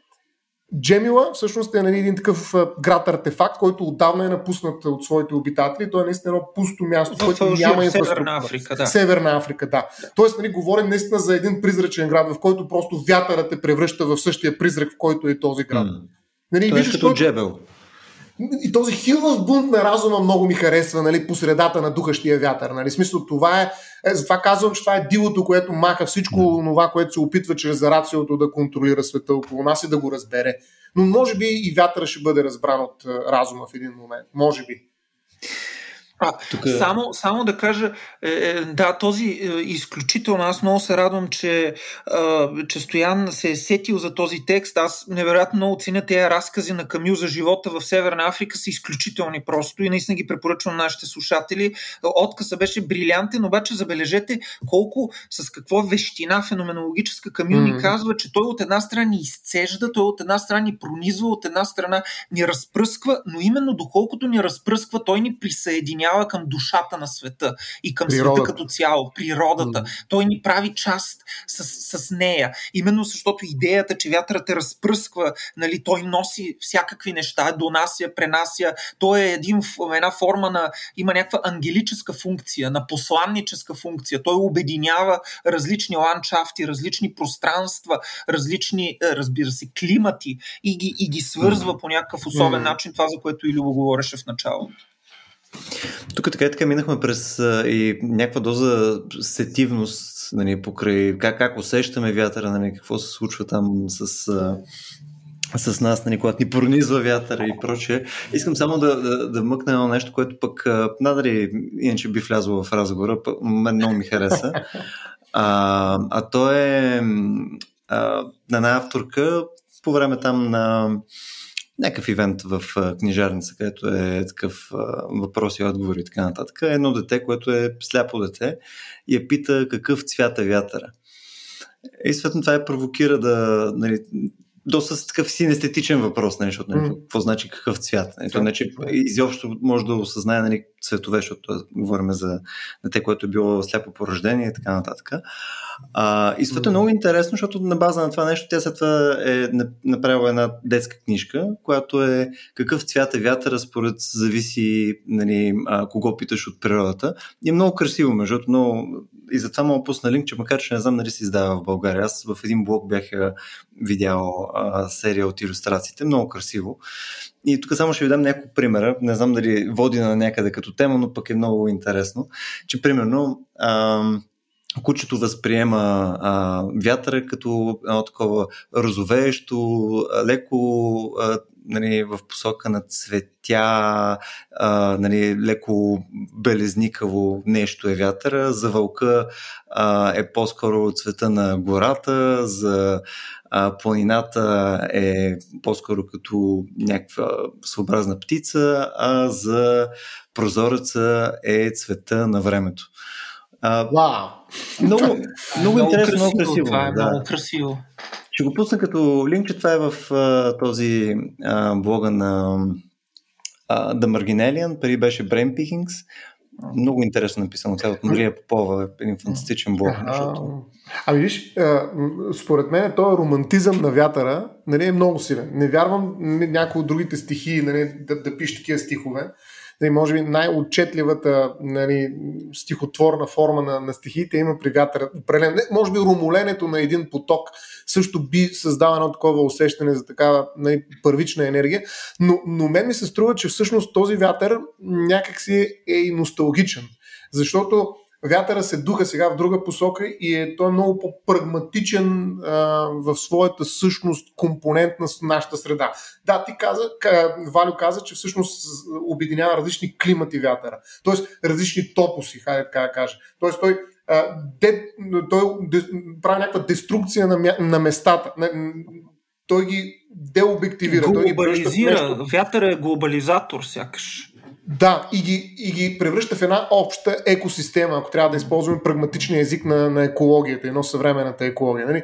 S2: Джемила всъщност е нали, един такъв град артефакт, който отдавна е напуснат от своите обитатели. Той е наистина едно пусто място, в което няма инфраструктура.
S3: Северна Африка, да.
S2: Северна Африка, да. Тоест, нали, говорим наистина за един призрачен град, в който просто вятърът те превръща в същия призрак, в който е този град. Mm.
S1: Нали, Той е като който... Джебел.
S2: И този хилав бунт на разума много ми харесва, нали, по средата на духащия вятър. Нали. Смисъл, това е, е, затова казвам, че това е дивото, което маха всичко това, което се опитва чрез рациото да контролира света около нас и да го разбере. Но може би и вятъра ще бъде разбран от е, разума в един момент. Може би.
S3: А, Тук... само, само да кажа, е, е, да, този е, изключително, аз много се радвам, че, е, че Стоян се е сетил за този текст. Аз невероятно много ценя тези разкази на Камил за живота в Северна Африка, са изключителни просто и наистина ги препоръчвам на нашите слушатели. Отказа беше брилянтен, обаче забележете колко, с какво вещина феноменологическа Камил mm-hmm. ни казва, че той от една страна ни изцежда, той от една страна ни пронизва, от една страна ни разпръсква, но именно доколкото ни разпръсква, той ни присъединява присъединява към душата на света и към природата. света като цяло, природата. Mm. Той ни прави част с, с нея. Именно защото идеята, че вятърът те разпръсква, нали, той носи всякакви неща, донася, пренася. Той е един, една форма на. има някаква ангелическа функция, на посланническа функция. Той обединява различни ландшафти, различни пространства, различни, е, разбира се, климати и ги, и ги свързва mm. по някакъв особен mm. начин, това за което Илюво говореше в началото.
S1: Тук така и така минахме през а, и някаква доза сетивност, нали, покрай как, как усещаме вятъра, нали, какво се случва там с, а, с нас, нали, когато ни пронизва вятъра и прочее. Искам само да, да, да мъкна едно нещо, което пък надали иначе би влязло в разговора, мен много ми хареса. А, а то е а, на една авторка по време там на някакъв ивент в книжарница, където е такъв въпрос и отговори и така нататък. Едно дете, което е сляпо дете и я пита какъв цвят е вятъра. И съответно това я провокира да, нали, доста такъв синестетичен въпрос, нали, защото нали, mm. какво значи какъв цвят. Нали, то, значи, изобщо може да осъзнае нали, цветове, защото говорим за дете, което е било сляпо по рождение и така нататък. А, и това е много интересно, защото на база на това нещо тя след това е направила една детска книжка, която е какъв цвят е вятъра, според зависи нали, а, кого питаш от природата. И е много красиво, между много... и затова мога пусна линк, че макар че не знам нали се издава в България, аз в един блог бях видял а, серия от иллюстрациите, много красиво. И тук само ще ви дам няколко примера. Не знам дали води на някъде като тема, но пък е много интересно, че примерно а, кучето възприема а, вятъра като едно такова розовеещо, леко а, нали, в посока на цветя, а, нали, леко белезникаво нещо е вятъра. За вълка а, е по-скоро цвета на гората, за а, планината е по-скоро като някаква съобразна птица, а за прозореца е цвета на времето.
S2: А, Вау!
S1: Много, много, интересно, много красиво.
S3: Това е да. много красиво.
S1: Ще го пусна като линк, че това е в а, този а, блога на а, The Marginalian, преди беше Brain Pickings. Много интересно написано цяло от Мария Попова, един фантастичен блог. Защото...
S2: Ами виж, според мен този романтизъм на вятъра нали, е много силен. Не вярвам някои от другите стихии нали, да, да пише такива стихове нали, може би най-отчетливата нали, стихотворна форма на, на стихиите има при вятъра. Не, може би румоленето на един поток също би създава едно такова усещане за такава нали, първична енергия, но, но мен ми се струва, че всъщност този вятър някакси е и носталгичен, защото Вятъра се духа сега в друга посока и е, той е много по-прагматичен а, в своята същност компонент на нашата среда. Да, ти каза, Валю каза, че всъщност обединява различни климати вятъра, т.е. различни топоси, хайде така да кажа. Тоест той, а, де, той де, прави някаква деструкция на, на местата. На, той ги деобективира.
S3: Глобализира. Той ги Вятър е глобализатор, сякаш.
S2: Да, и ги, и ги превръща в една обща екосистема, ако трябва да използваме прагматичния език на, на екологията, едно съвременната екология. Нали?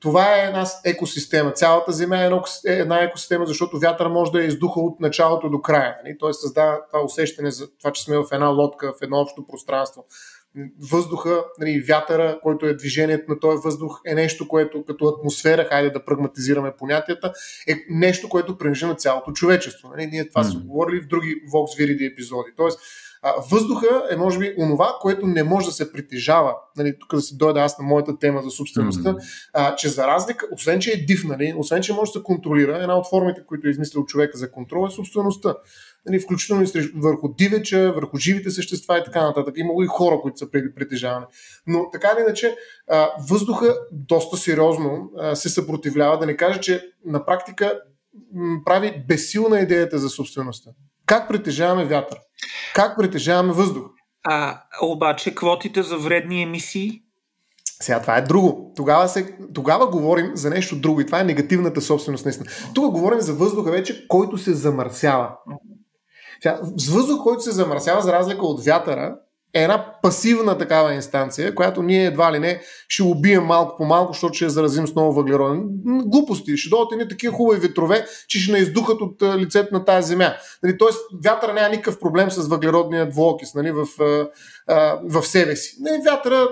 S2: Това е една екосистема. Цялата Земя е една екосистема, защото вятър може да е издуха от началото до края. Нали? Той създава това усещане за това, че сме в една лодка, в едно общо пространство въздуха, нали, вятъра, който е движението на този въздух, е нещо, което като атмосфера, хайде да прагматизираме понятията, е нещо, което принадлежи на цялото човечество. Нали? Ние това mm. сме говорили в други Vox Viridi епизоди. Тоест, а, въздуха е, може би, онова, което не може да се притежава. Нали, тук да се дойда аз на моята тема за собствеността, mm-hmm. а, че за разлика, освен че е див, нали, освен че може да се контролира, една от формите, които е измислил човека за контрол е собствеността нали, включително и върху дивеча, върху живите същества и така нататък. Има и хора, които са притежавани. Но така или иначе, а, въздуха доста сериозно а, се съпротивлява, да не кажа, че на практика м, прави безсилна идеята за собствеността. Как притежаваме вятър? Как притежаваме въздух?
S3: А, обаче квотите за вредни емисии?
S2: Сега това е друго. Тогава, се, тогава говорим за нещо друго и това е негативната собственост наистина. Тук говорим за въздуха вече, който се замърсява. С въздух, който се замърсява, за разлика от вятъра, е една пасивна такава инстанция, която ние едва ли не ще убием малко по малко, защото ще я заразим с много въглероден. Глупости. Ще дойдат едни такива хубави ветрове, че ще не издухат от лицето на тази земя. Нали, Тоест, вятъра няма никакъв проблем с въглеродния двуокис нали, в, в себе си. Не, вятъра,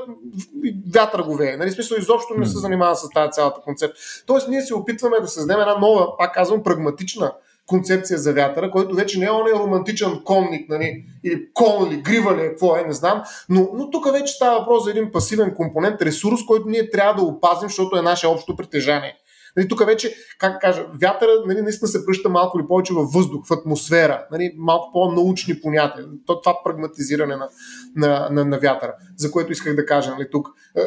S2: вятъра го вее. Нали, смисъл, изобщо не се занимава с тази цялата концепция. Тоест, ние се опитваме да създадем една нова, пак казвам, прагматична концепция за вятъра, който вече не е он е романтичен конник, нали, или кон или грива ли, какво е, не знам, но, но тук вече става въпрос за един пасивен компонент, ресурс, който ние трябва да опазим, защото е наше общо притежание. Нали, тук вече, как кажа, вятъра нали, наистина се пръща малко или повече във въздух, в атмосфера, нали, малко по-научни понятия. То, това прагматизиране на, на, на, на вятъра, за което исках да кажа нали, тук. Е,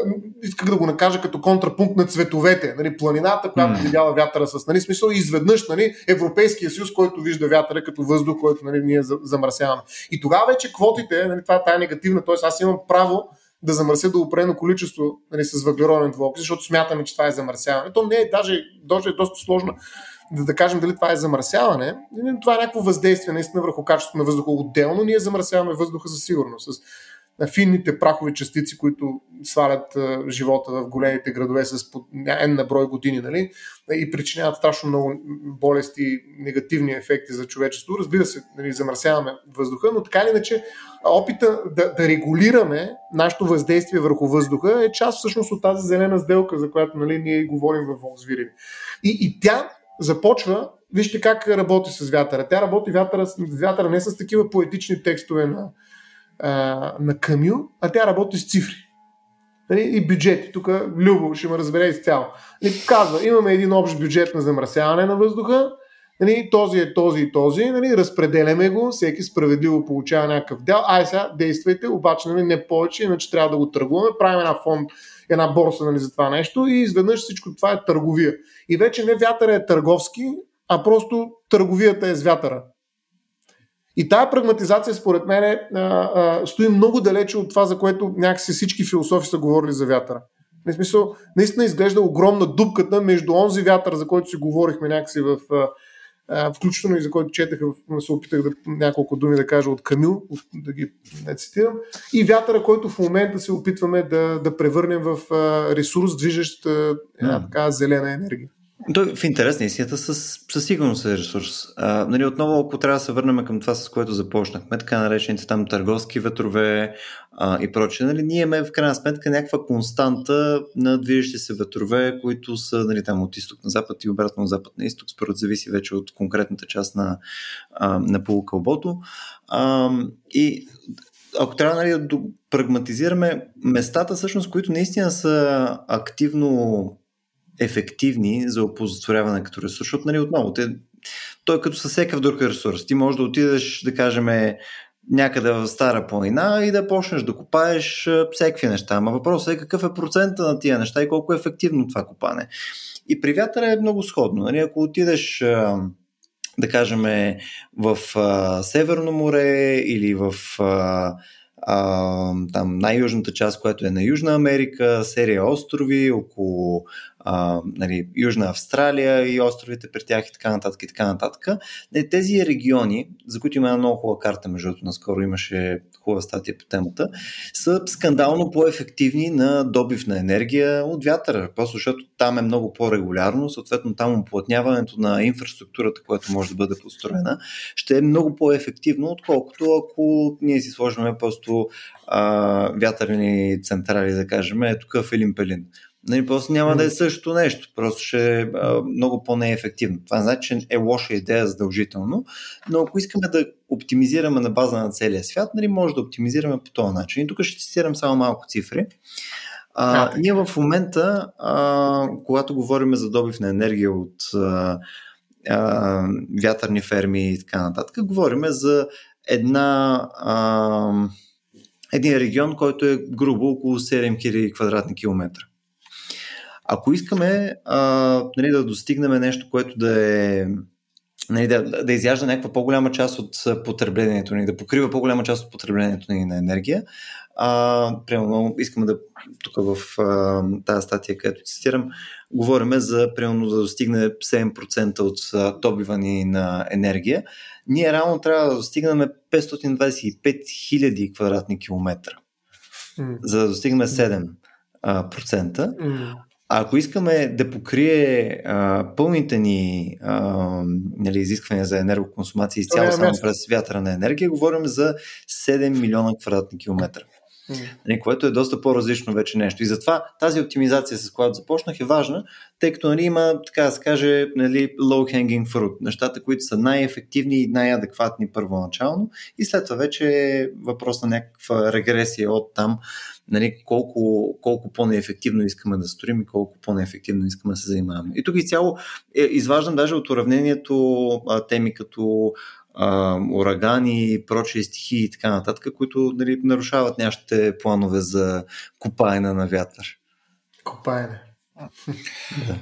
S2: исках да го накажа като контрапункт на цветовете. Нали, планината, която mm. видяла вятъра с нали, смисъл, изведнъж нали, Европейския съюз, който вижда вятъра като въздух, който нали, ние замърсяваме. И тогава вече квотите, нали, това е тая негативна, т.е. аз имам право да замърся до определено количество нали, с въглероден двуокис, защото смятаме, че това е замърсяване. То не е даже, даже е доста сложно да, да кажем дали това е замърсяване. Това е някакво въздействие наистина върху качеството на въздуха. Отделно ние замърсяваме въздуха със сигурност. С финните прахови частици, които свалят живота в големите градове с N на брой години нали? и причиняват страшно много болести и негативни ефекти за човечество. Разбира се, нали, замърсяваме въздуха, но така или иначе опита да, да регулираме нашето въздействие върху въздуха е част всъщност от тази зелена сделка, за която нали, ние говорим в Volkswagen. И, и тя започва Вижте как работи с вятъра. Тя работи вятъра, вятъра не с такива поетични текстове на, а, на Камю, а тя работи с цифри. Нали? И бюджети. Тук Любо ще ме разбере изцяло. И казва, имаме един общ бюджет на замърсяване на въздуха, нали, този е този и този, нали, разпределяме го, всеки справедливо получава някакъв дял, ай сега действайте, обаче нали, не повече, иначе трябва да го търгуваме, правим една фонд, една борса нали, за това нещо и изведнъж всичко това е търговия. И вече не вятъра е търговски, а просто търговията е с вятъра. И тая прагматизация, според мен, е, стои много далече от това, за което някакси всички философи са говорили за вятъра. В смисъл, наистина изглежда огромна дупката между онзи вятър, за който си говорихме някакси в а, включително и за който четах, се опитах да, няколко думи да кажа от Камил, да ги не цитирам, и вятъра, който в момента се опитваме да, да превърнем в а, ресурс, движещ една така зелена енергия.
S1: Той в интерес на истината със, със сигурност е ресурс. А, нали, отново, ако трябва да се върнем към това, с което започнахме, така наречените там търговски ветрове а, и прочее, нали, ние имаме в крайна сметка някаква константа на движещи се ветрове, които са нали, там от изток на запад и обратно от запад на изток, според зависи вече от конкретната част на, а, на полукълбото. А, и ако трябва нали, да прагматизираме местата, всъщност, които наистина са активно ефективни за опозотворяване като ресурс, защото нали, отново те, той като със всякакъв друг ресурс. Ти можеш да отидеш, да кажем, някъде в стара планина и да почнеш да копаеш всеки неща. Ама въпросът е какъв е процента на тия неща и колко е ефективно това копане. И при вятъра е много сходно. Нали? Ако отидеш да кажем в а, Северно море или в а, а, там най-южната част, която е на Южна Америка, серия острови около а, нали, Южна Австралия и островите при тях и така нататък и така нататък. Не, тези региони, за които има една много хубава карта, между другото, наскоро имаше хубава статия по темата, са скандално по-ефективни на добив на енергия от вятъра, просто защото там е много по-регулярно, съответно там оплътняването на инфраструктурата, която може да бъде построена, ще е много по-ефективно, отколкото ако ние си сложим просто а, вятърни централи, да кажем, е тук в Елин Пелин. Нали, просто няма да е същото нещо, просто ще е много по-неефективно. Това значи, че е лоша идея задължително, но ако искаме да оптимизираме на база на целия свят, нали, може да оптимизираме по този начин. И тук ще цитирам само малко цифри. А, ние в момента, а, когато говорим за добив на енергия от а, а, вятърни ферми и така нататък, говорим за една, а, един регион, който е грубо около 7000 квадратни километра. Ако искаме а, нали, да достигнем нещо, което да е нали, да, да изяжда някаква по-голяма част от потреблението ни, да покрива по-голяма част от потреблението ни на енергия, а, примерно искаме да, тук в а, тази статия, където цитирам, говорим за примерно да достигне 7% от а, добива ни на енергия. Ние реално трябва да достигнем 525 000 квадратни километра, mm. за да достигнем 7%. Mm. А ако искаме да покрие а, пълните ни а, нали, изисквания за енергоконсумация изцяло само през вятърна енергия, говорим за 7 милиона квадратни километра. Mm. което е доста по-различно вече нещо. И затова тази оптимизация, с която започнах, е важна, тъй като нали, има, така да се каже, нали, low hanging fruit, нещата, които са най-ефективни и най-адекватни първоначално, и след това вече е въпрос на някаква регресия от там нали, колко, колко по-неефективно искаме да строим и колко по-неефективно искаме да се занимаваме. И тук изцяло е, изваждам даже от уравнението а, теми като а, урагани, прочие стихии и така нататък, които нали, нарушават нашите планове за копаене на вятър.
S2: Копаене.
S3: да.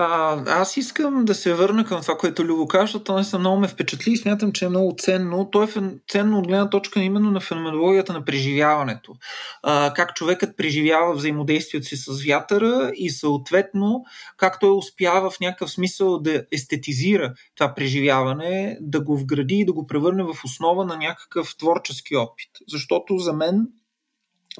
S3: А, аз искам да се върна към това, което Любо каза, защото наистина много ме впечатли и смятам, че е много ценно. То е ценно от гледна точка именно на феноменологията на преживяването. А, как човекът преживява взаимодействието си с вятъра и съответно как той успява в някакъв смисъл да естетизира това преживяване, да го вгради и да го превърне в основа на някакъв творчески опит. Защото за мен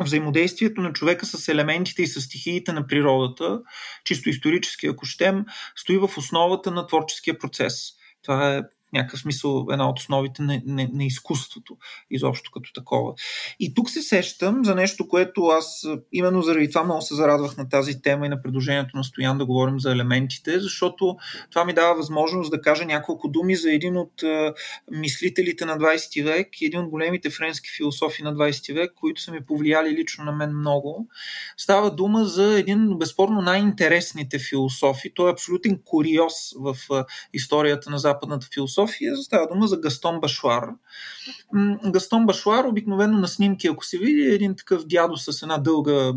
S3: взаимодействието на човека с елементите и с стихиите на природата, чисто исторически, ако щем, стои в основата на творческия процес. Това е някакъв смисъл една от основите на, на, на изкуството, изобщо като такова. И тук се сещам за нещо, което аз именно заради това много се зарадвах на тази тема и на предложението на Стоян да говорим за елементите, защото това ми дава възможност да кажа няколко думи за един от а, мислителите на 20 век, един от големите френски философи на 20 век, които са ми повлияли лично на мен много. Става дума за един безспорно най-интересните философи. Той е абсолютен куриоз в а, историята на западната философия София. Става дума за Гастон Башуар. Гастон Башуар, обикновено на снимки, ако се види, е един такъв дядо с една дълга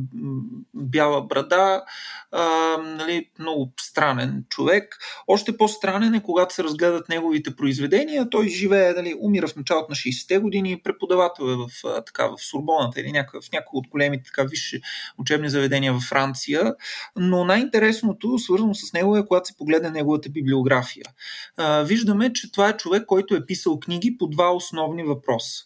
S3: бяла брада, а, нали, много странен човек. Още по-странен е, когато се разгледат неговите произведения. Той живее, нали, умира в началото на 60-те години, преподавател е в, така, в Сурбоната или някакъв, в някои от големите така, висши учебни заведения във Франция. Но най-интересното, свързано с него е, когато се погледне неговата библиография. А, виждаме, че това е човек, който е писал книги по два основни въпроса.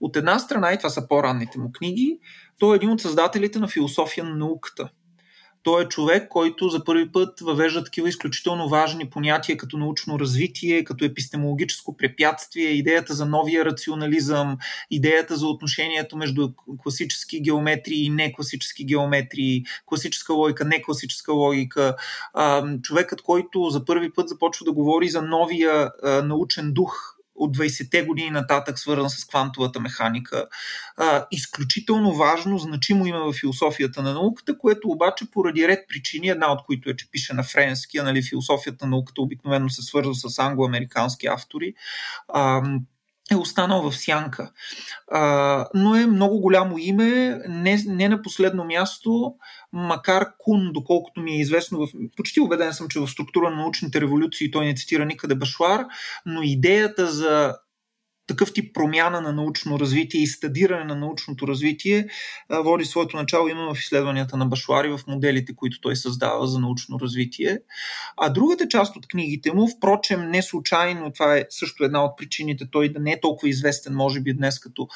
S3: От една страна, и това са по-ранните му книги, той е един от създателите на философия на науката. Той е човек, който за първи път въвежда такива изключително важни понятия като научно развитие, като епистемологическо препятствие, идеята за новия рационализъм, идеята за отношението между класически геометрии и некласически геометрии, класическа логика, некласическа логика. Човекът, който за първи път започва да говори за новия научен дух от 20-те години нататък, свързан с квантовата механика. А, изключително важно, значимо има в философията на науката, което обаче поради ред причини, една от които е, че пише на френски, а нали, философията на науката обикновено се свързва с англо-американски автори. А, е останал в сянка. А, но е много голямо име, не, не на последно място, макар Кун, доколкото ми е известно, в, почти убеден съм, че в структура на научните революции той не цитира никъде Башуар, но идеята за такъв тип промяна на научно развитие и стадиране на научното развитие води своето начало именно в изследванията на Башлари, в моделите, които той създава за научно развитие. А другата част от книгите му, впрочем, не случайно, това е също една от причините той да не е толкова известен, може би днес като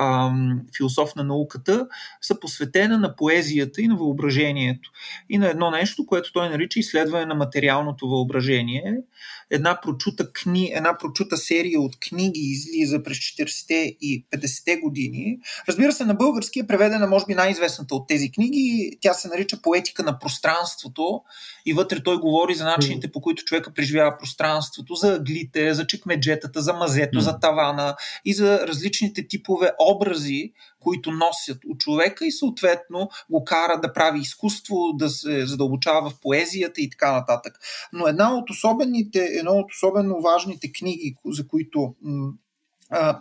S3: ам, философ на науката, са посветена на поезията и на въображението. И на едно нещо, което той нарича изследване на материалното въображение. Една прочута, кни, една прочута серия от книги излиза през 40-те и 50-те години. Разбира се, на български е преведена, може би, най-известната от тези книги. Тя се нарича Поетика на пространството и вътре той говори за начините, по които човека преживява пространството, за аглите, за чекмеджетата, за мазето, mm. за тавана и за различните типове образи, които носят от човека и съответно го кара да прави изкуство, да се задълбочава в поезията и така нататък. Но една от особените, едно от особено важните книги, за които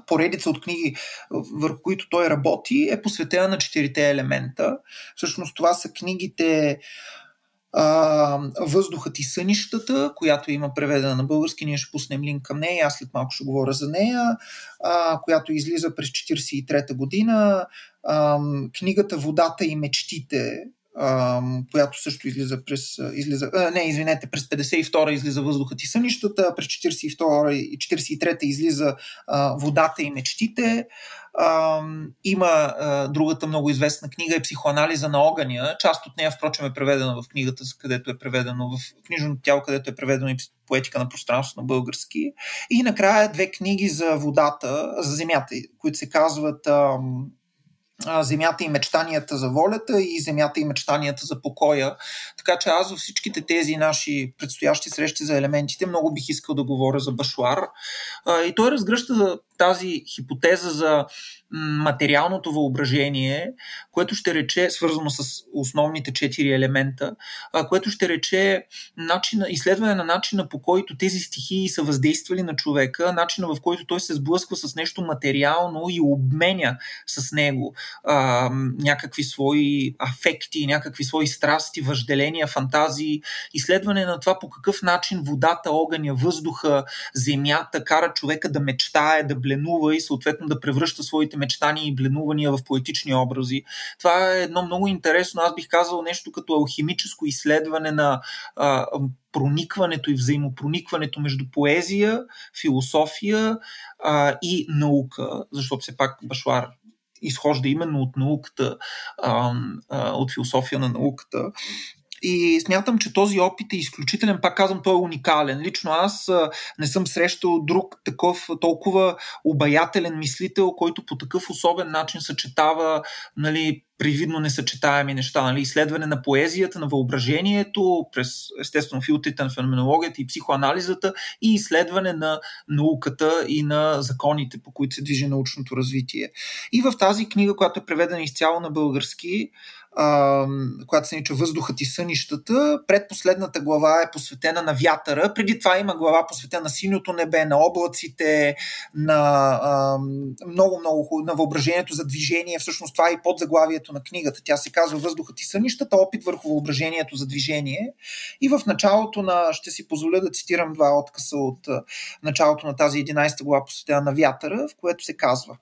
S3: поредица от книги, върху които той работи, е посветена на четирите елемента. Всъщност това са книгите а, Въздухът и сънищата, която има преведена на български, ние ще пуснем линк към нея, аз след малко ще говоря за нея, а, която излиза през 1943 година. А, книгата Водата и мечтите, която също излиза през... Излиза, не, извинете, през 52-а излиза Въздухът и сънищата, през 42-а и 43-та излиза Водата и мечтите. Има другата много известна книга е Психоанализа на огъня. Част от нея, впрочем, е преведена в книгата, където е преведено, в книжното тяло, където е преведено и поетика на пространство на български. И накрая две книги за водата, за земята, които се казват земята и мечтанията за волята и земята и мечтанията за покоя. Така че аз във всичките тези наши предстоящи срещи за елементите много бих искал да говоря за Башуар. И той разгръща тази хипотеза за материалното въображение, което ще рече, свързано с основните четири елемента, което ще рече начина, изследване на начина по който тези стихии са въздействали на човека, начина в който той се сблъсква с нещо материално и обменя с него а, някакви свои афекти, някакви свои страсти, въжделения, фантазии, изследване на това по какъв начин водата, огъня, въздуха, земята кара човека да мечтае, да бленува и съответно да превръща своите мечтания и бленувания в поетични образи. Това е едно много интересно, аз бих казал нещо като алхимическо изследване на а, проникването и взаимопроникването между поезия, философия а, и наука, защото все пак Башлар изхожда именно от науката, а, а, от философия на науката. И смятам, че този опит е изключителен. Пак казвам, той е уникален. Лично аз не съм срещал друг такъв толкова обаятелен мислител, който по такъв особен начин съчетава нали, привидно несъчетаеми неща. Нали? Изследване на поезията, на въображението, през естествено филтрите на феноменологията и психоанализата и изследване на науката и на законите, по които се движи научното развитие. И в тази книга, която е преведена изцяло на български, която се нарича Въздухът и сънищата. Предпоследната глава е посветена на вятъра. Преди това има глава посветена на синьото небе, на облаците, на а, много, много хубаво, на въображението за движение. Всъщност това е и подзаглавието на книгата. Тя се казва Въздухът и сънищата, опит върху въображението за движение. И в началото на, ще си позволя да цитирам два откъса от началото на тази 11 глава посветена на вятъра, в което се казва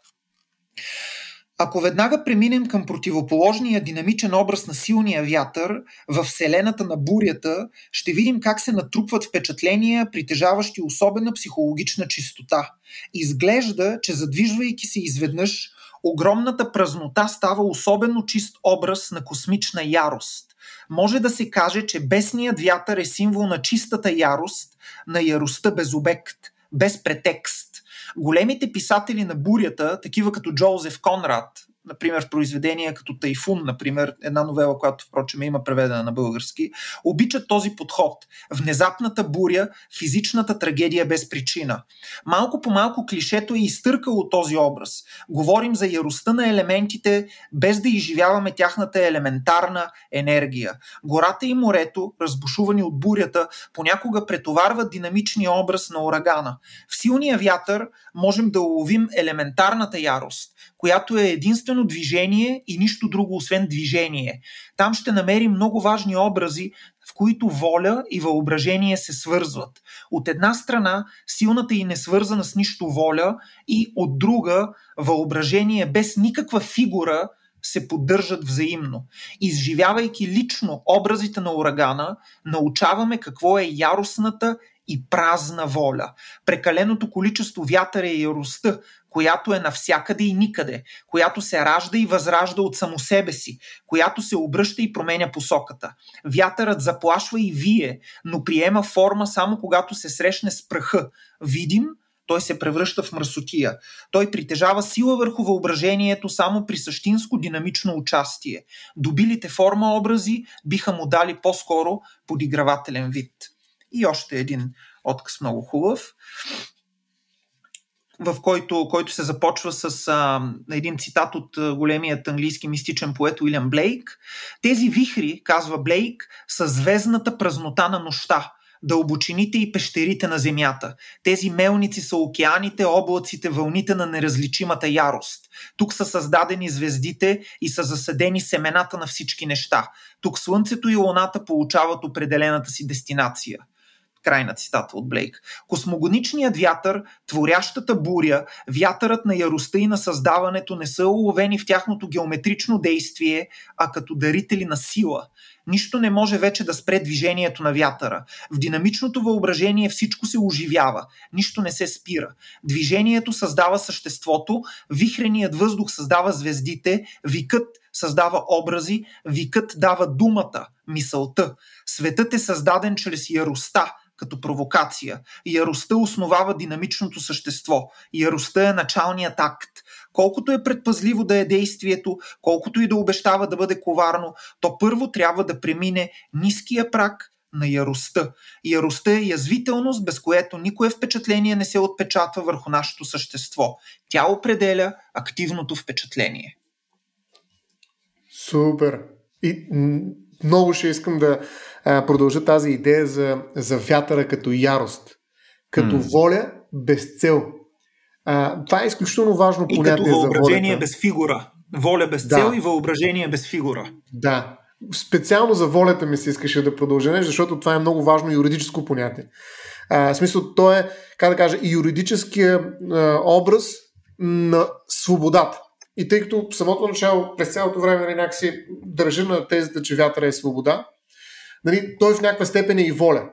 S3: ако веднага преминем към противоположния динамичен образ на силния вятър в вселената на бурята, ще видим как се натрупват впечатления, притежаващи особена психологична чистота. Изглежда, че задвижвайки се изведнъж, огромната празнота става особено чист образ на космична ярост. Може да се каже, че бесният вятър е символ на чистата ярост, на яростта без обект, без претекст – големите писатели на бурята, такива като Джозеф Конрад, например в произведения като Тайфун, например, една новела, която впрочем има преведена на български, обичат този подход. Внезапната буря, физичната трагедия без причина. Малко по малко клишето е изтъркало този образ. Говорим за яростта на елементите, без да изживяваме тяхната елементарна енергия. Гората и морето, разбушувани от бурята, понякога претоварват динамичния образ на урагана. В силния вятър можем да уловим елементарната ярост, която е единствено движение и нищо друго освен движение. Там ще намерим много важни образи, в които воля и въображение се свързват. От една страна, силната и несвързана с нищо воля, и от друга, въображение без никаква фигура, се поддържат взаимно. Изживявайки лично образите на урагана, научаваме какво е яростната и празна воля. Прекаленото количество вятър е яростта, която е навсякъде и никъде, която се ражда и възражда от само себе си, която се обръща и променя посоката. Вятърът заплашва и вие, но приема форма само когато се срещне с праха. Видим, той се превръща в мръсотия. Той притежава сила върху въображението само при същинско динамично участие. Добилите форма образи биха му дали по-скоро подигравателен вид. И още един отказ много хубав в който, който се започва с а, един цитат от големият английски мистичен поет Уилям Блейк. Тези вихри, казва Блейк, са звездната празнота на нощта, дълбочините и пещерите на Земята. Тези мелници са океаните, облаците, вълните на неразличимата ярост. Тук са създадени звездите и са заседени семената на всички неща. Тук Слънцето и Луната получават определената си дестинация – Край на цитата от Блейк. Космогоничният вятър, творящата буря, вятърът на яростта и на създаването не са уловени в тяхното геометрично действие, а като дарители на сила. Нищо не може вече да спре движението на вятъра. В динамичното въображение всичко се оживява, нищо не се спира. Движението създава съществото, вихреният въздух създава звездите, викът създава образи, викът дава думата, мисълта. Светът е създаден чрез яростта, като провокация. Яростта основава динамичното същество. Яростта е началният акт. Колкото е предпазливо да е действието, колкото и да обещава да бъде коварно, то първо трябва да премине ниския прак на яростта. Яростта е язвителност, без което никое впечатление не се отпечатва върху нашето същество. Тя определя активното впечатление.
S2: Супер! И много ще искам да а, продължа тази идея за, за вятъра като ярост, като mm. воля без цел. А, това е изключително важно
S3: понятие за волята. въображение без фигура. Воля без да. цел и въображение без фигура.
S2: Да. Специално за волята ми се искаше да продължа, защото това е много важно юридическо понятие. А, в смисъл, то е, как да кажа, юридическия а, образ на свободата. И тъй като самото начало, през цялото време нали, някакси държа на тезата, че вятъра е свобода, нали, той в някаква степен е и воля.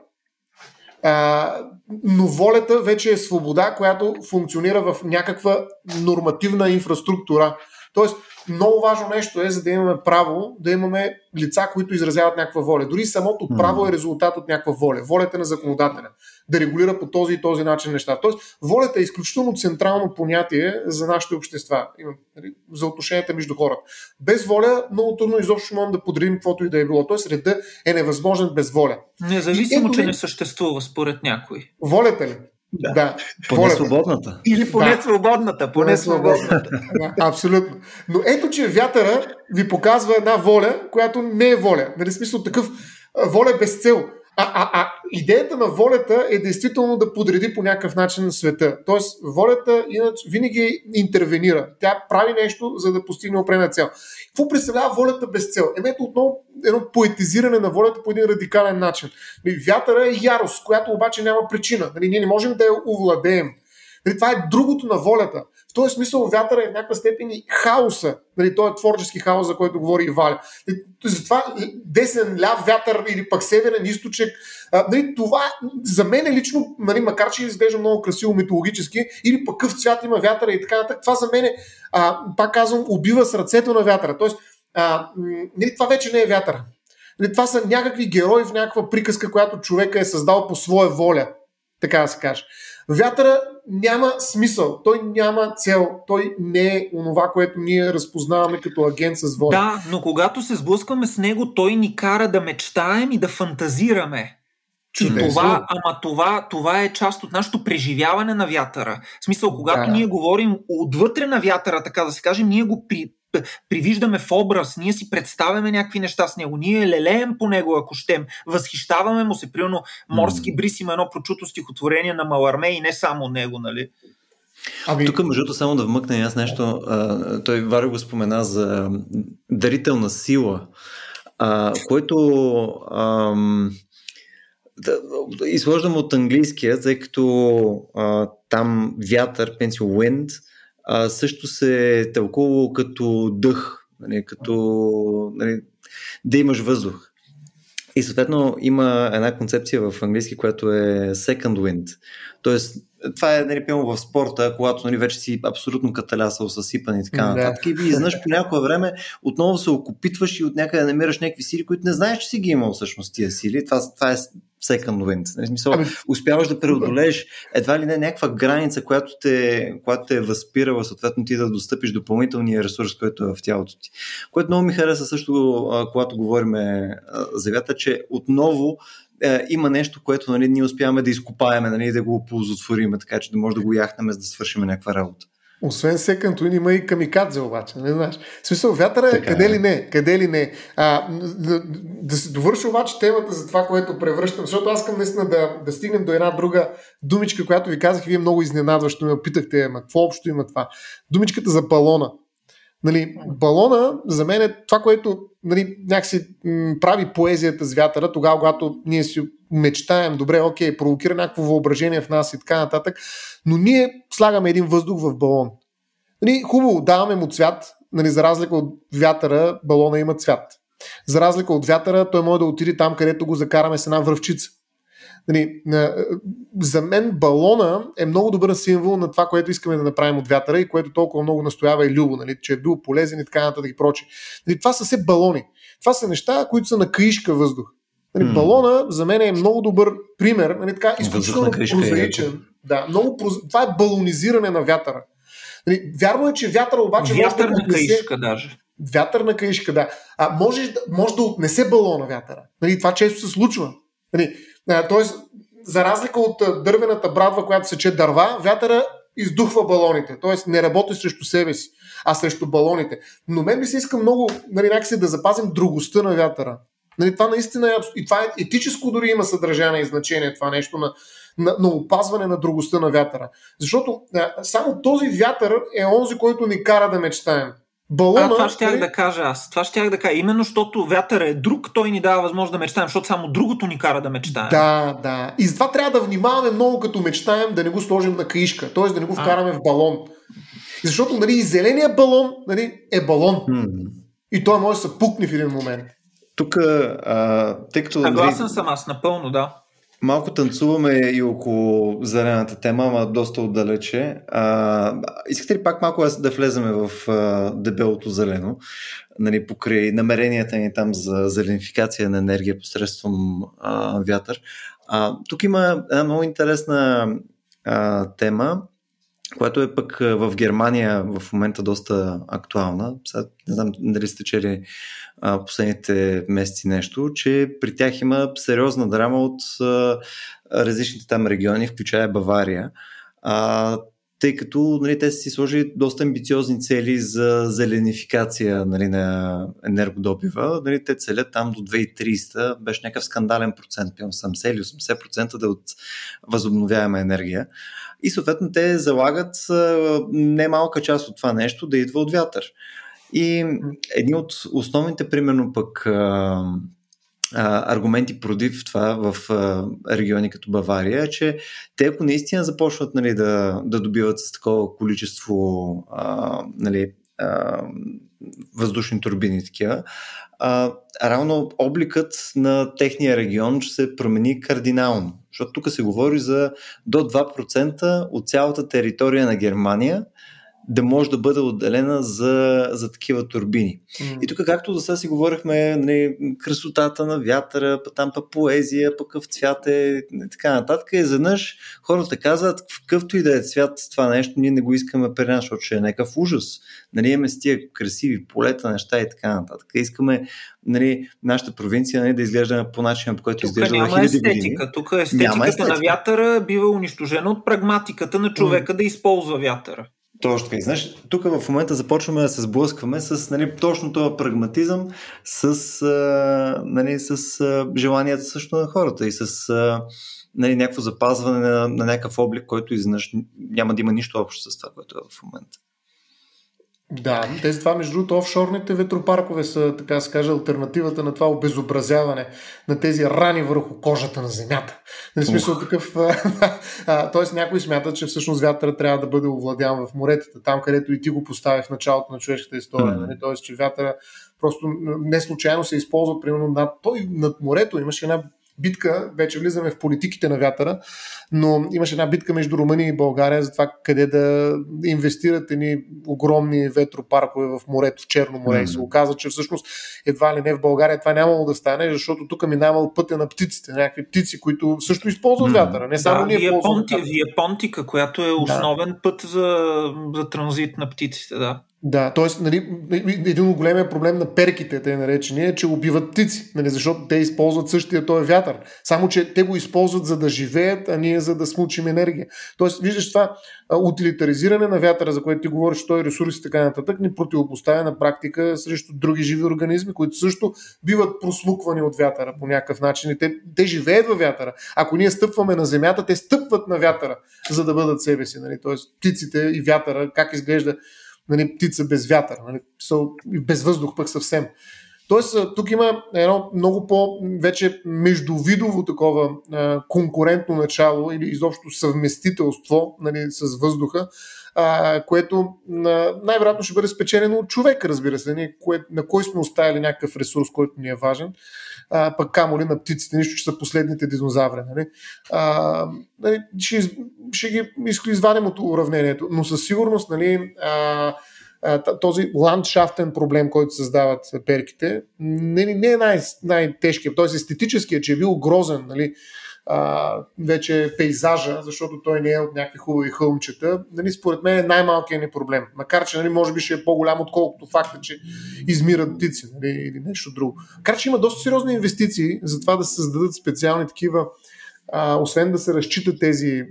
S2: Но волята вече е свобода, която функционира в някаква нормативна инфраструктура. Тоест, много важно нещо е, за да имаме право, да имаме лица, които изразяват някаква воля. Дори самото право е резултат от някаква воля. Волята на законодателя да регулира по този и този начин неща. Тоест, волята е изключително централно понятие за нашите общества, нали, за отношенията между хората. Без воля много трудно изобщо можем да подредим каквото и да е било. Тоест, реда е невъзможен без воля.
S3: Независимо, че не съществува според някой.
S2: Волята ли?
S1: Да. да. Поне волята. свободната.
S3: Или поне да. свободната. Поне свободната.
S2: Да, абсолютно. Но ето, че вятъра ви показва една воля, която не е воля. Нали, смисъл такъв воля без цел. А, а, а идеята на волята е действително да подреди по някакъв начин света. Тоест, волята иначе винаги интервенира. Тя прави нещо, за да постигне определена цел. Какво представлява волята без цел? Ето отново едно поетизиране на волята по един радикален начин. Нали, вятъра е ярост, която обаче няма причина. Нали, ние не можем да я овладеем. Нали, това е другото на волята този смисъл вятъра е в някаква степен и хаоса. Нали, той е творчески хаос, за който говори и Валя. Затова десен, ляв вятър или пък северен източек. Нали, това за мен е лично, нали, макар че изглежда много красиво митологически, или пък къв цвят има вятъра и така нататък, това за мен е, а, пак казвам, убива сърцето на вятъра. Тоест, а, нали, това вече не е вятъра. Нали, това са някакви герои в някаква приказка, която човека е създал по своя воля, така да се каже. Вятъра няма смисъл, той няма цел, той не е онова, което ние разпознаваме като агент с воля.
S3: Да, но когато се сблъскваме с него, той ни кара да мечтаем и да фантазираме. Чудесно. това, ама това, това е част от нашето преживяване на вятъра. В смисъл, когато да. ние говорим отвътре на вятъра, така да се каже, ние го при, привиждаме в образ, ние си представяме някакви неща с него, ние лелеем по него, ако щем, възхищаваме му се, примерно морски бриз има едно прочуто стихотворение на Маларме и не само него, нали?
S1: Ами... Тук, между само да вмъкна аз нещо, а, той Варио го спомена за дарителна сила, а, което ам, да, изхождам от английския, тъй като а, там вятър, пенсио wind, а, също се е тълкувало като дъх, нали, като нали, да имаш въздух. И съответно има една концепция в английски, която е second wind. Тоест, това е нали, пълно в спорта, когато нали, вече си абсолютно каталясал, съсипан и така нататък. И изнъж по някое време отново се окупитваш и от някъде намираш някакви сили, които не знаеш, че си ги имал всъщност тия сили. Това, това е second wind. Нали, смисъл, ами, успяваш да преодолееш едва ли не някаква граница, която те, която те е възпирала, съответно ти да достъпиш допълнителния ресурс, който е в тялото ти. Което много ми хареса също, когато говорим за вята, че отново е, има нещо, което нали, ние успяваме да изкопаеме, нали, да го оползотвориме, така че да може да го яхнем, за да свършим някаква работа.
S2: Освен Second Wind има и камикадзе обаче, не знаеш. В смисъл, вятъра е къде ли не, къде ли не. А, да, да се довърши обаче темата за това, което превръщам, защото аз искам наистина да, да стигнем до една друга думичка, която ви казах, вие много изненадващо ме питахте, ама какво общо има това? Думичката за балона. Нали, балона за мен е това, което нали, някакси м- прави поезията с вятъра, тогава, когато ние си мечтаем, добре, окей, провокира някакво въображение в нас и така нататък, но ние слагаме един въздух в балон. Нали, хубаво, даваме му цвят, нали, за разлика от вятъра, балона има цвят. За разлика от вятъра, той може да отиде там, където го закараме с една връвчица. Нали, за мен балона е много добър символ на това, което искаме да направим от вятъра и което толкова много настоява и Любо, нали, че е бил полезен и така нататък и прочи. Нали, това са все балони. Това са неща, които са на каишка въздух. Нали. Балона за мен е много добър пример, нали, така, изключително прозаичен. Е. Да, много проз... Това е балонизиране на вятъра. Нали, вярно е, че вятъра обаче.
S3: Вятър на каишка даже.
S2: Вятър на каишка, да. А може, може да отнесе балона вятъра. Нали, това често се случва. Нали, Тоест, за разлика от дървената брадва, която сече дърва, вятъра издухва балоните, т.е. не работи срещу себе си, а срещу балоните. Но мен ми се иска много нали, някакси да запазим другостта на вятъра. Нали, това наистина е, и това е етическо дори има съдържание и значение, това нещо на, на, на опазване на другостта на вятъра. Защото а, само този вятър е онзи, който ни кара да мечтаем.
S3: Балона, а, това щях нали? да кажа аз. Това щях да кажа. Именно защото вятър е друг, той ни дава възможност да мечтаем, защото само другото ни кара да мечтаем.
S2: Да, да. И затова трябва да внимаваме много като мечтаем, да не го сложим на каишка, т.е. да не го вкараме а. в балон. Защото нали, и зеления балон нали, е балон. Hmm. И той може да се пукне в един момент.
S1: Тук, тъй като...
S3: Съгласен нали, съм аз, напълно, да.
S1: Малко танцуваме и около зелената тема, ама доста отдалече. А, искате ли пак малко да влеземе в а, дебелото зелено, нали, покрай намеренията ни там за зеленификация на енергия посредством а, вятър? А, тук има една много интересна а, тема, която е пък в Германия в момента доста актуална. Сега не знам дали сте чели последните месеци нещо, че при тях има сериозна драма от различните там региони, включая Бавария. А, тъй като нали, те са си сложили доста амбициозни цели за зеленификация нали, на енергодобива. Нали, те целят там до 2300, беше някакъв скандален процент, 70 или 80% да от възобновяема енергия. И съответно те залагат немалка част от това нещо да идва от вятър. И едни от основните, примерно пък аргументи против това в региони като Бавария е, че те ако наистина започват нали, да, да добиват с такова количество а, нали, а, въздушни турбини такива, а, равно обликът на техния регион ще се промени кардинално. Защото тук се говори за до 2% от цялата територия на Германия да може да бъде отделена за, за такива турбини. Mm. И тук, както до сега си говорихме, нали, красотата на вятъра, там па поезия, пък какъв цвят е и така нататък. Изведнъж хората казват, какъвто и да е цвят това нещо, ние не го искаме при нас, защото ще е някакъв ужас. Нали, имаме с тия красиви полета, неща и така нататък. Искаме нали, нашата провинция нали, да изглежда по начин, по който изглежда
S3: няма
S1: хиляди години.
S3: Тук естетиката няма естетика. на вятъра бива унищожена от прагматиката на човека mm. да използва вятъра.
S1: Точно така. Знаеш, тук в момента започваме да се сблъскваме с нали, точно този прагматизъм, с, а, нали, с а, желанията също на хората и с а, нали, някакво запазване на, на някакъв облик, който изведнъж няма да има нищо общо с това, което е в момента.
S2: Да, тези това, между другото, офшорните ветропаркове са, така се каже, альтернативата на това обезобразяване на тези рани върху кожата на земята. В смисъл такъв... Тоест някой смята, че всъщност вятъра трябва да бъде овладян в моретата, там където и ти го постави в началото на човешката история. Mm-hmm. Нали? Тоест, че вятъра просто не случайно се използва, примерно, над, той, над морето. Имаше една битка, вече влизаме в политиките на вятъра, но имаше една битка между Румъния и България за това къде да инвестират едни огромни ветропаркове в морето, в Черно море. Mm-hmm. И се оказа, че всъщност едва ли не в България това нямало да стане, защото тук минавал пътя на птиците, някакви птици, които също използват mm-hmm. вятъра. Не само
S3: да,
S2: ние
S3: вие, понти, вие понтика, която е основен да. път за, за транзит на птиците, да.
S2: Да, т.е. Нали, един от големия проблем на перките, те наречени, е, че убиват птици, нали, защото те използват същия този вятър. Само, че те го използват за да живеят, а ние за да смучим енергия. Тоест, виждаш това утилитаризиране на вятъра, за което ти говориш, той ресурси и така нататък, ни противопоставя на практика срещу други живи организми, които също биват просмуквани от вятъра по някакъв начин. И те, те живеят във вятъра. Ако ние стъпваме на земята, те стъпват на вятъра, за да бъдат себе си. Нали? Тоест, птиците и вятъра, как изглежда нали, птица без вятър, нали, без въздух пък съвсем. Тоест, тук има едно много по-вече междувидово такова а, конкурентно начало или изобщо съвместителство нали, с въздуха, а, което а, най-вероятно ще бъде спечелено от човек, разбира се, нали, кое, на кой сме оставили някакъв ресурс, който ни е важен а, пък камо ли на птиците, нищо, че са последните динозаври. Нали? А, нали, ще, ще ги извадим от уравнението, но със сигурност нали, а, този ландшафтен проблем, който създават перките, не, не е най- най-тежкият, т.е. естетическият, че е бил грозен, нали, а, вече пейзажа, защото той не е от някакви хубави хълмчета, нали, според мен е най-малкият ни проблем. Макар, че нали, може би ще е по-голям, отколкото факта, че измират птици нали, или нещо друго. Макар, че има доста сериозни инвестиции за това да се създадат специални такива а, освен да се разчитат тези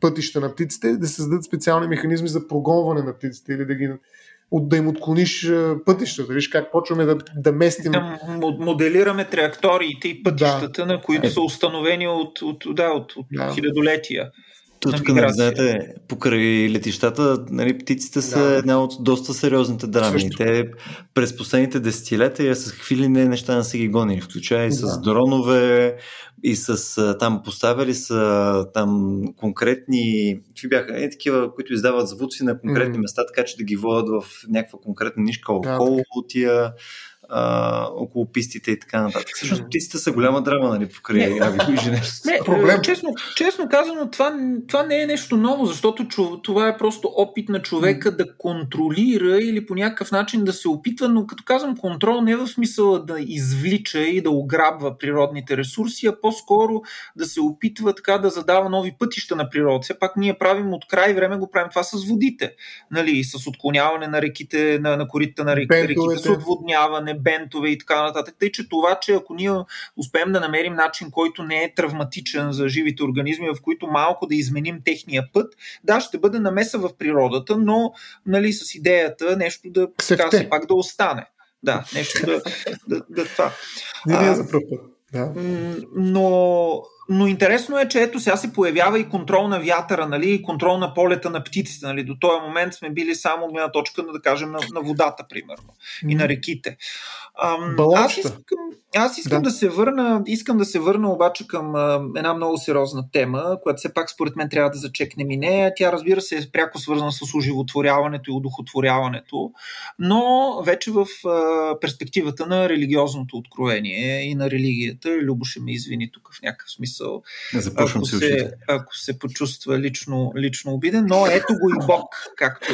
S2: пътища на птиците, да създадат специални механизми за прогонване на птиците или да ги от да им отклониш пътищата. Виж как почваме да, да местим. Да
S3: моделираме траекториите и пътищата, да. на които е. са установени от, от, да, от, от да. хилядолетия.
S1: Тук, нали, знаете, покрай летищата, нали, птиците са да. една от доста сериозните драми. Също. Те през последните десетилетия с какви ли не неща не са ги гонили, включая и да. с дронове, и с там поставяли са там конкретни, какви бяха, не такива, които издават звуци на конкретни mm. места, така че да ги водят в някаква конкретна нишка около да, тия а, около пистите и така нататък. Всъщност пистите са голяма драма, нали, покрай
S3: Не, Проблем. Честно, честно казано, това, това не е нещо ново, защото това е просто опит на човека да контролира или по някакъв начин да се опитва, но като казвам контрол не е в смисъла да извлича и да ограбва природните ресурси, а по-скоро да се опитва така да задава нови пътища на природа. Все пак ние правим от край време го правим това с водите, нали, с отклоняване на реките, на, на корите на реките, реките с отводняване, бентове и така нататък. Тъй, че това, че ако ние успеем да намерим начин, който не е травматичен за живите организми, в които малко да изменим техния път, да, ще бъде намеса в природата, но нали, с идеята нещо да, така, пак да остане. Да, нещо да, да, да това.
S2: Не е за път. Да.
S3: Но, но интересно е, че ето сега се появява и контрол на вятъра, нали, и контрол на полета на птиците. Нали. До този момент сме били само гледна точка, да кажем, на, на водата, примерно, и на реките.
S2: Ам, аз искам,
S3: аз искам да. да се върна, искам да се върна обаче към а, една много сериозна тема, която все пак според мен трябва да зачекнем и нея. Тя разбира се е пряко свързана с оживотворяването и удохотворяването, но вече в а, перспективата на религиозното откровение и на религията. Любо ще ме извини тук в някакъв смисъл.
S1: Започвам ако
S3: се, ако се почувства лично, лично обиден, но ето го и Бог, както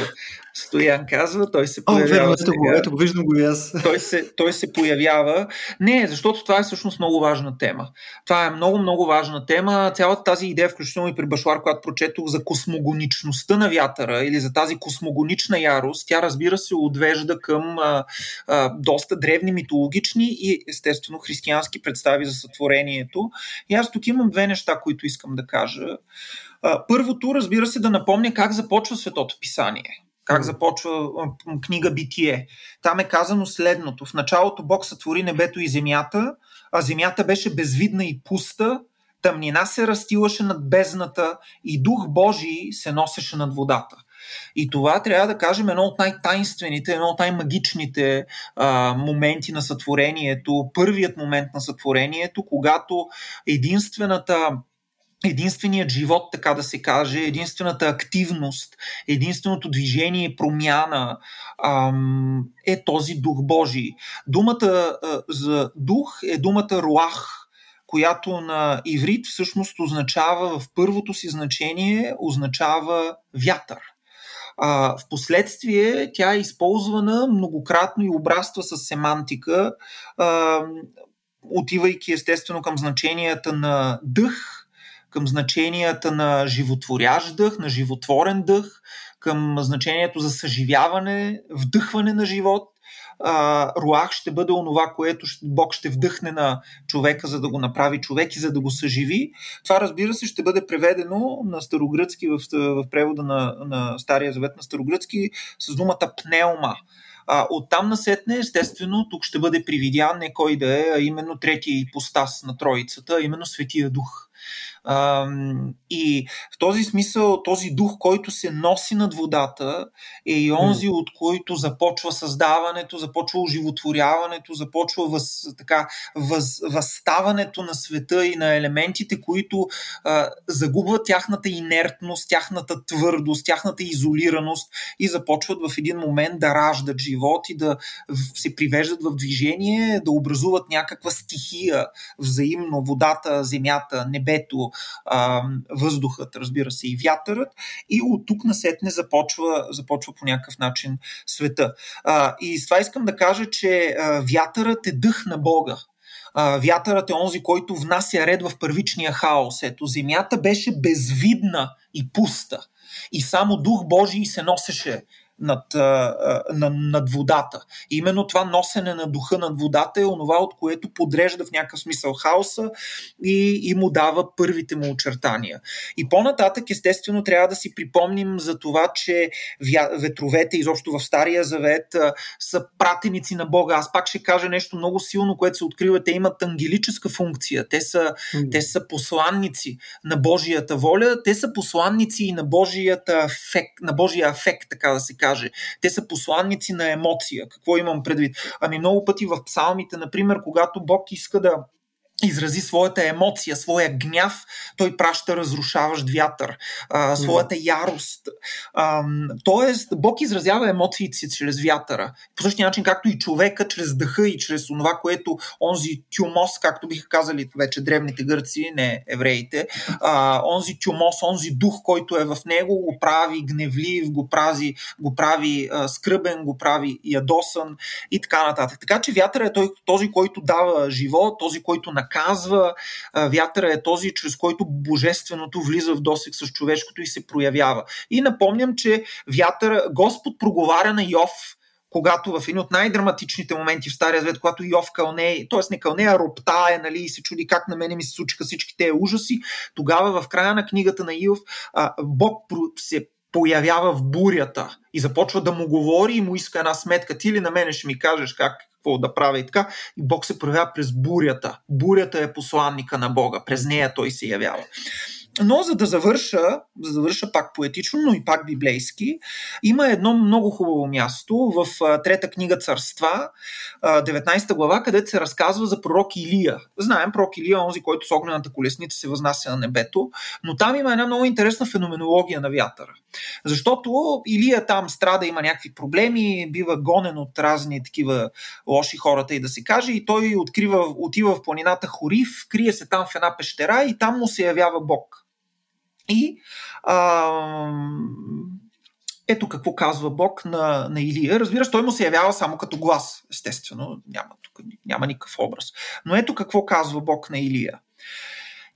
S3: Стоян казва, той се появява. О,
S1: ето го, ето го, виждам го и аз.
S3: Той се, той се появява. Не, защото това е всъщност много важна тема. Това е много, много важна тема. Цялата тази идея, включително и при Башлар, която прочетох за космогоничността на вятъра или за тази космогонична ярост, тя разбира се отвежда към а, а, доста древни митологични и естествено християнски представи за сътворението. И аз тук имам две неща, които искам да кажа. Първото, разбира се, да напомня как започва Светото Писание как започва книга Битие. Там е казано следното. В началото Бог сътвори небето и земята, а земята беше безвидна и пуста, тъмнина се растилаше над бездната и дух Божий се носеше над водата. И това трябва да кажем едно от най-тайнствените, едно от най-магичните а, моменти на сътворението, първият момент на сътворението, когато единствената единственият живот, така да се каже, единствената активност, единственото движение, промяна ам, е този дух Божий. Думата а, за дух е думата руах, която на иврит всъщност означава в първото си значение означава вятър. А, впоследствие тя е използвана многократно и обраства с семантика, а, отивайки естествено към значенията на дъх, към значенията на животворящ дъх, на животворен дъх, към значението за съживяване, вдъхване на живот. Руах ще бъде онова, което Бог ще вдъхне на човека, за да го направи човек и за да го съживи. Това, разбира се, ще бъде преведено на старогръцки, в, в превода на, на Стария завет на старогръцки, с думата пнеума. А, оттам насетне, естествено, тук ще бъде привидян не кой да е, а именно третия ипостас на Троицата, а именно Светия Дух. И в този смисъл, този дух, който се носи над водата, е и онзи, от който започва създаването, започва оживотворяването, започва въз, така, въз, възставането на света и на елементите, които а, загубват тяхната инертност, тяхната твърдост, тяхната изолираност и започват в един момент да раждат живот и да се привеждат в движение, да образуват някаква стихия. Взаимно водата, земята, небето, а, въздухът, разбира се, и вятърът, и от тук насетне започва, започва по някакъв начин света. А, и с това искам да кажа, че а, вятърът е дъх на Бога. Вятърът е онзи, който внася ред в първичния хаос. Ето, земята беше безвидна и пуста. И само Дух Божий се носеше над, над, водата. И именно това носене на духа над водата е онова, от което подрежда в някакъв смисъл хаоса и, и му дава първите му очертания. И по-нататък, естествено, трябва да си припомним за това, че ветровете, изобщо в Стария Завет, са пратеници на Бога. Аз пак ще кажа нещо много силно, което се открива. Те имат ангелическа функция. Те са, mm. те са посланници на Божията воля. Те са посланници и на, Божията афект, на Божия афект, така да се каже каже. Те са посланници на емоция. Какво имам предвид? Ами много пъти в псалмите, например, когато Бог иска да изрази своята емоция, своя гняв, той праща разрушаващ вятър, а, своята ярост. А, тоест, Бог изразява емоциите си чрез вятъра. По същия начин, както и човека, чрез дъха и чрез това, което онзи тюмос, както биха казали вече древните гърци, не евреите, а, онзи тюмос, онзи дух, който е в него, го прави гневлив, го прави, го прави а, скръбен, го прави ядосан и така нататък. Така че вятъра е той, този, който дава живот, този, който наказва наказва. Вятъра е този, чрез който божественото влиза в досек с човешкото и се проявява. И напомням, че вятъра, Господ проговаря на Йов, когато в един от най-драматичните моменти в Стария Завет, когато Йов кълне, т.е. не кълне, а роптае, нали, и се чуди как на мене ми се случиха всички тези ужаси, тогава в края на книгата на Йов Бог се появява в бурята и започва да му говори и му иска една сметка. Ти ли на мене ще ми кажеш как какво да правя и така. И Бог се проявява през бурята. Бурята е посланника на Бога. През нея той се явява. Но за да завърша, за да завърша пак поетично, но и пак библейски, има едно много хубаво място в трета книга Царства, 19 глава, където се разказва за пророк Илия. Знаем, пророк Илия е онзи, който с огнената колесница се възнася на небето, но там има една много интересна феноменология на вятъра. Защото Илия там страда, има някакви проблеми, бива гонен от разни такива лоши хората и да се каже, и той открива, отива в планината Хорив, крие се там в една пещера и там му се явява Бог. И а, ето какво казва Бог на, на Илия. Разбира той му се явява само като глас, естествено, няма, тук, няма никакъв образ. Но ето какво казва Бог на Илия.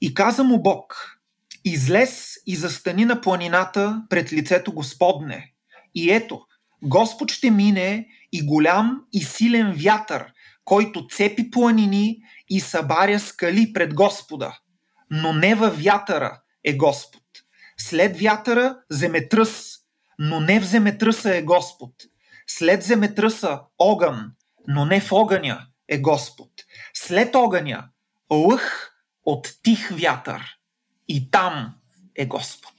S3: И каза му Бог, излез и застани на планината пред лицето Господне. И ето, Господ ще мине и голям и силен вятър, който цепи планини и събаря скали пред Господа. Но не във вятъра е Господ. След вятъра земетръс, но не в земетръса е Господ. След земетръса огън, но не в огъня е Господ. След огъня лъх от тих вятър и там е Господ.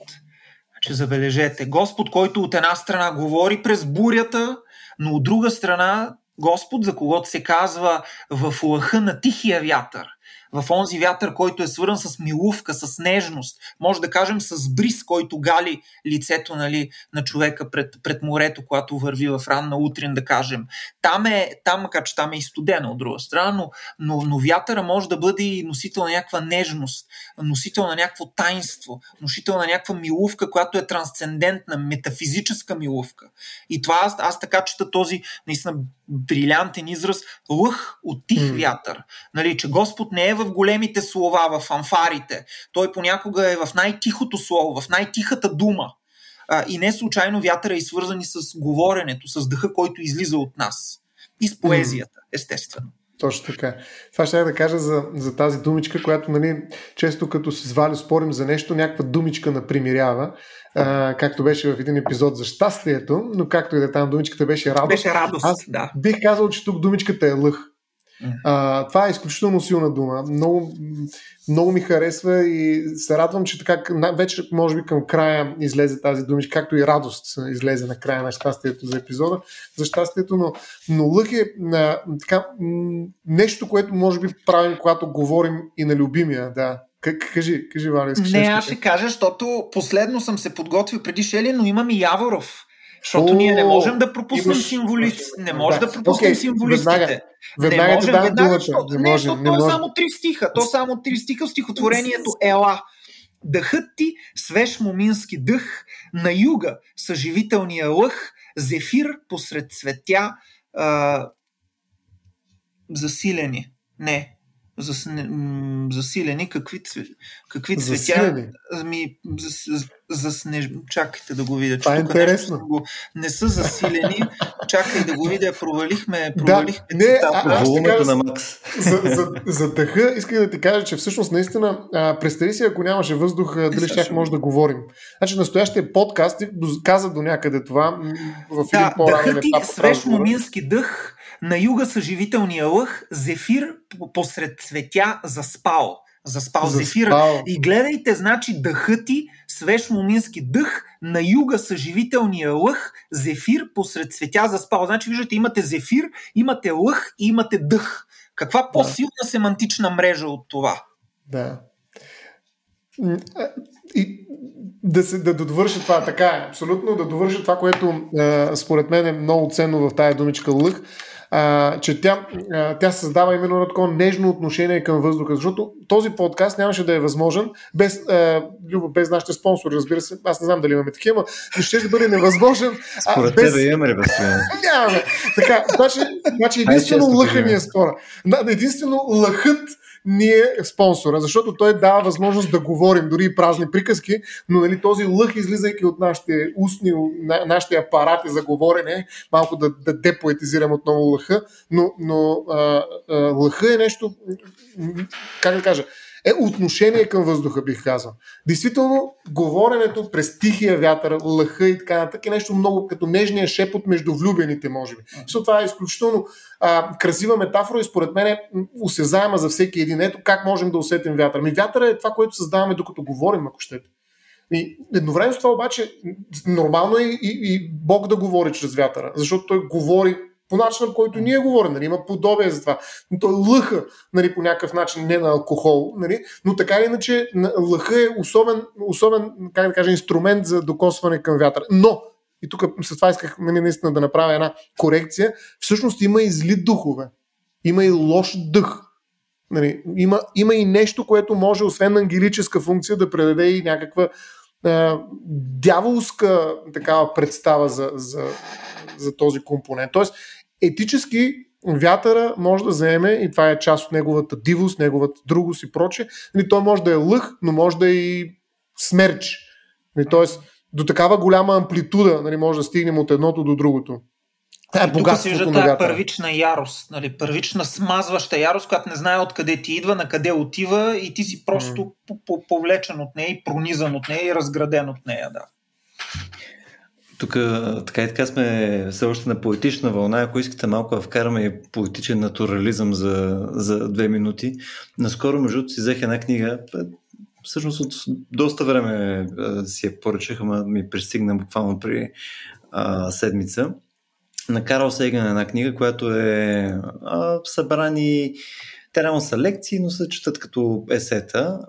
S3: Значи забележете, Господ, който от една страна говори през бурята, но от друга страна Господ, за когото се казва в лъха на тихия вятър – в онзи вятър, който е свързан с милувка, с нежност, може да кажем с бриз, който гали лицето нали, на човека пред, пред морето, когато върви в ранна утрин, да кажем. Там е, там, макар че там е и студено от друга страна, но, но, но вятъра може да бъде и носител на някаква нежност, носител на някакво тайнство, носител на някаква милувка, която е трансцендентна, метафизическа милувка. И това аз, аз така чета този наистина брилянтен израз лъх от тих вятър. Нали, че Господ не е в големите слова, в фанфарите. Той понякога е в най-тихото слово, в най-тихата дума. И не случайно вятъра е свързани с говоренето, с дъха, който излиза от нас. И с поезията, естествено.
S2: Точно така. Това ще да кажа за, за тази думичка, която нали, често като се звали спорим за нещо, някаква думичка напримирява, а, както беше в един епизод за щастието, но както и да е там думичката беше радост.
S3: Беше радост,
S2: Аз
S3: да.
S2: Бих казал, че тук думичката е лъх. А, това е изключително силна дума. Много, много ми харесва и се радвам, че така вече може би към края излезе тази думичка, както и радост излезе на края на щастието за епизода, за щастието, но, но лъх е а, така, нещо, което може би правим, когато говорим и на любимия, да. Кажи, кажи, Валя,
S3: искаш Не, аз ще кажа, защото последно съм се подготвил преди Шели, но имам и Яворов. Защото О, ние не можем да пропуснем имаш... символисти. Не може да, да пропуснем okay, символистите.
S2: Веднага, веднага не можем, веднага, защото,
S3: не, може, защото не, то е само три стиха. То е само три стиха в стихотворението Ела. Дъхът ти, свеж момински дъх, на юга съживителния лъх, зефир посред цветя, а, засилени. Не, засилени, какви, какви цветя. Ами, за, за снеж... Чакайте да го видя.
S2: Това е интересно.
S3: Го... Не са засилени. Чакай да го видя. Провалихме, провалихме
S2: да, не, а, аз кажа, на Макс. За, за, за дъха исках да ти кажа, че всъщност наистина а, представи си, ако нямаше въздух, дали ще може да говорим. Значи настоящия подкаст каза до някъде това в един да, по-ранен етап.
S3: Свеж момински дъх на юга съживителния лъх, зефир посред цветя заспал. Заспал за зефир. И гледайте, значи, дъхът ти, свеж момински дъх, на юга съживителния лъх, зефир посред цветя заспал. Значи, виждате, имате зефир, имате лъх и имате дъх. Каква по-силна да. семантична мрежа от това?
S2: Да. И да, се, да довърши това, така е, абсолютно, да довърши това, което е, според мен е много ценно в тая думичка лъх, а, че тя, а, тя създава именно едно такова нежно отношение към въздуха, защото този подкаст нямаше да е възможен без, а, без нашите спонсори, разбира се. Аз не знам дали имаме такива, но ще да бъде невъзможен.
S1: Според без... тебе имаме ли
S2: Нямаме. Така, значи, значи единствено лъха ни е спора. Единствено лъхът ни е спонсора, защото той дава възможност да говорим, дори и празни приказки, но нали, този лъх, излизайки от нашите устни, нашите апарати за говорене, малко да, да депоетизирам отново лъха, но, но а, а, лъха е нещо, как да кажа, е отношение към въздуха, бих казал. Действително, говоренето през тихия вятър, лъха и така нататък е нещо много като нежния шепот между влюбените, може би. Mm. Това е изключително а, красива метафора и според мен е усезаема за всеки един. Ето как можем да усетим вятъра. Ми вятъра е това, което създаваме докато говорим, ако щете. И едновременно с това обаче нормално е и, и Бог да говори чрез вятъра, защото той говори по начина, по който ние говорим. Нали, има подобие за това. Но той лъха нали, по някакъв начин, не на алкохол, нали, но така или иначе лъха е особен, особен как да кажа, инструмент за докосване към вятъра. Но, и тук с това исках нали, наистина да направя една корекция, всъщност има и зли духове. Има и лош дъх. Нали, има, има и нещо, което може, освен ангелическа функция, да предаде и някаква е, дяволска такава представа за, за, за този компонент. Тоест, етически вятъра може да заеме, и това е част от неговата дивост, неговата другост и проче, нали, той може да е лъх, но може да е и смерч. Нали, тоест, до такава голяма амплитуда нали, може да стигнем от едното до другото.
S3: Това е тук се вижда тази първична ярост, нали, първична смазваща ярост, която не знае откъде ти идва, на къде отива и ти си просто mm. повлечен от нея и пронизан от нея и разграден от нея. Да.
S1: Тук така и така сме все още на поетична вълна. Ако искате малко да вкараме и поетичен натурализъм за, за две минути. Наскоро, между си взех една книга, всъщност от доста време си я поръчах, ама ми пристигна буквално при а, седмица на Карл Сейган една книга, която е а, събрани те няма са лекции, но се четат като есета.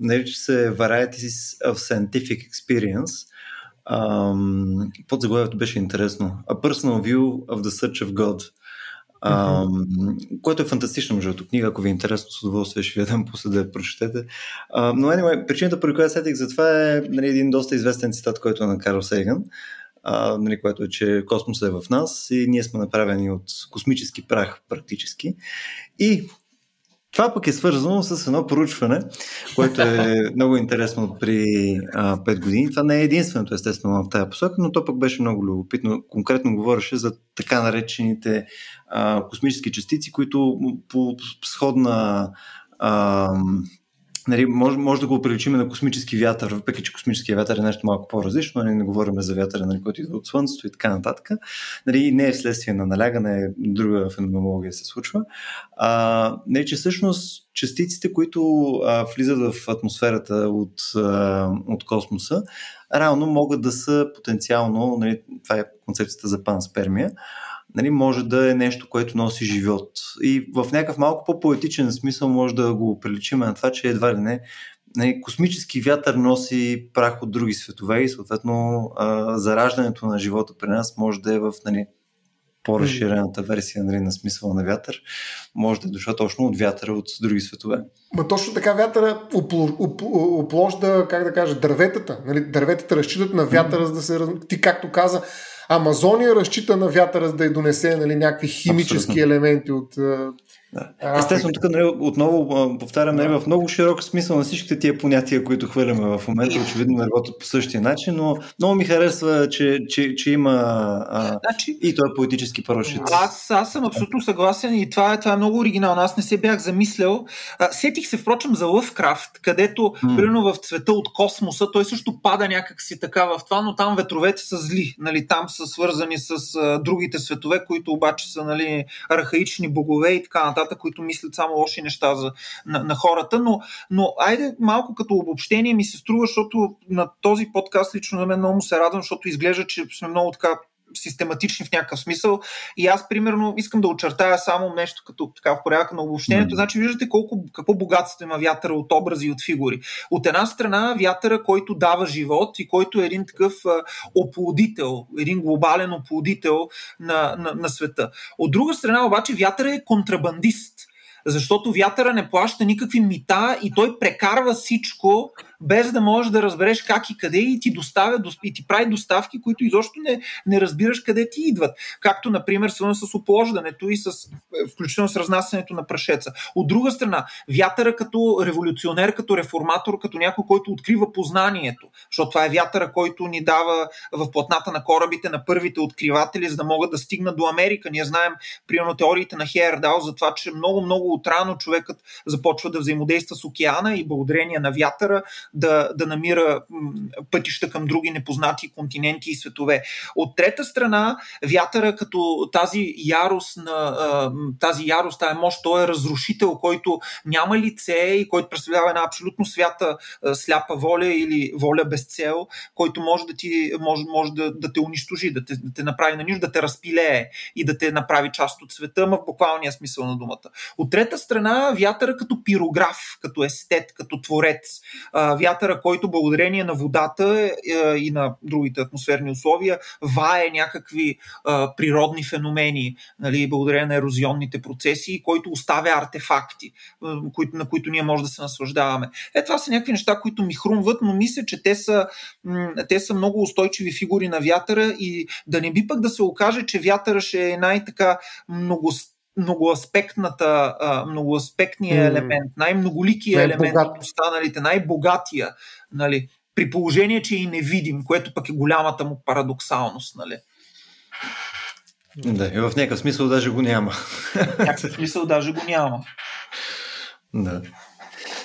S1: Нарича се Varieties of Scientific Experience. А, под заглавието беше интересно. A Personal View of the Search of God. А, mm-hmm. което е фантастична между книга, ако ви е интересно, с удоволствие ще ви дам после да я прочетете. А, но anyway, причината, по която сетих за това е нали, един доста известен цитат, който е на Карл Сейган а, нали, което е, че космосът е в нас и ние сме направени от космически прах практически. И това пък е свързано с едно поручване, което е много интересно при а, 5 години. Това не е единственото, естествено, в тази посока, но то пък беше много любопитно. Конкретно говореше за така наречените а, космически частици, които по сходна а, нали, може, може да го приличиме на космически вятър, въпреки че космическия вятър е нещо малко по-различно, нали, не говорим за вятъра, нали, който идва от Слънцето и така нататък. Нали, не е вследствие на налягане, друга феноменология се случва. А, нали, че всъщност частиците, които а, влизат в атмосферата от, а, от космоса, реално могат да са потенциално, нали, това е концепцията за панспермия, нали, може да е нещо, което носи живот. И в някакъв малко по-поетичен смисъл може да го приличим на това, че едва ли не нали, космически вятър носи прах от други светове и съответно а, зараждането на живота при нас може да е в нали, по-разширената версия нали, на смисъла на вятър, може да е дошла точно от вятъра от други светове.
S2: Ма точно така вятъра опложда, как да кажа, дърветата. Нали, дърветата разчитат на вятъра, за да се... Ти както каза, Амазония разчита на вятъра, за да й донесе нали, някакви химически Абсолютно. елементи от
S1: да. Естествено, тук нали, отново повтарям нали, в много широк смисъл на всичките тия понятия, които хвърляме в момента, очевидно не работят по същия начин, но много ми харесва, че, че, че има а, значи, и той е политически парашют.
S3: Аз, аз съм абсолютно съгласен и това е, това е много оригинално. Аз не се бях замислял. А, сетих се, впрочем, за Лъвкрафт, където, mm. примерно в цвета от космоса, той също пада някакси така в това, но там ветровете са зли. Нали, там са свързани с а, другите светове, които обаче са нали, архаични богове и така нататък нещата, които мислят само лоши неща за, на, на хората, но, но айде малко като обобщение ми се струва, защото на този подкаст лично на мен много се радвам, защото изглежда, че сме много така систематични в някакъв смисъл. И аз, примерно, искам да очертая само нещо като така в порядъка на обобщението. Mm. Значи, виждате колко, какво богатство има вятъра от образи и от фигури. От една страна, вятъра, който дава живот и който е един такъв оплодител, един глобален оплодител на, на, на света. От друга страна, обаче, вятъра е контрабандист защото вятъра не плаща никакви мита и той прекарва всичко без да можеш да разбереш как и къде и ти доставя и ти прави доставки, които изобщо не, не разбираш къде ти идват. Както, например, свързано с оплождането и с, включително с разнасянето на прашеца. От друга страна, вятъра като революционер, като реформатор, като някой, който открива познанието, защото това е вятъра, който ни дава в платната на корабите на първите откриватели, за да могат да стигнат до Америка. Ние знаем, примерно, теориите на Хейердал за това, че много, много много отрано човекът започва да взаимодейства с океана и благодарение на вятъра да, да намира пътища към други непознати континенти и светове. От трета страна, вятъра като тази ярост на тази ярост, тая мощ, той е разрушител, който няма лице и който представлява една абсолютно свята сляпа воля или воля без цел, който може да ти може, може да, да те унищожи, да те, да те направи на нищо, да те разпилее и да те направи част от света, ма в буквалния смисъл на думата. От трета страна, вятъра като пирограф, като естет, като творец. Вятъра, който благодарение на водата е, и на другите атмосферни условия вае някакви природни феномени, нали, благодарение на ерозионните процеси, който оставя артефакти, на които ние може да се наслаждаваме. Е, това са някакви неща, които ми хрумват, но мисля, че те са, те са много устойчиви фигури на вятъра и да не би пък да се окаже, че вятъра ще е най-така много многоаспектната, многоаспектния mm. елемент, най-многоликия най елемент от останалите, най-богатия, нали, при положение, че и невидим, което пък е голямата му парадоксалност. Нали.
S1: Да, и в някакъв смисъл даже го няма.
S3: В някакъв смисъл даже го няма.
S1: Да.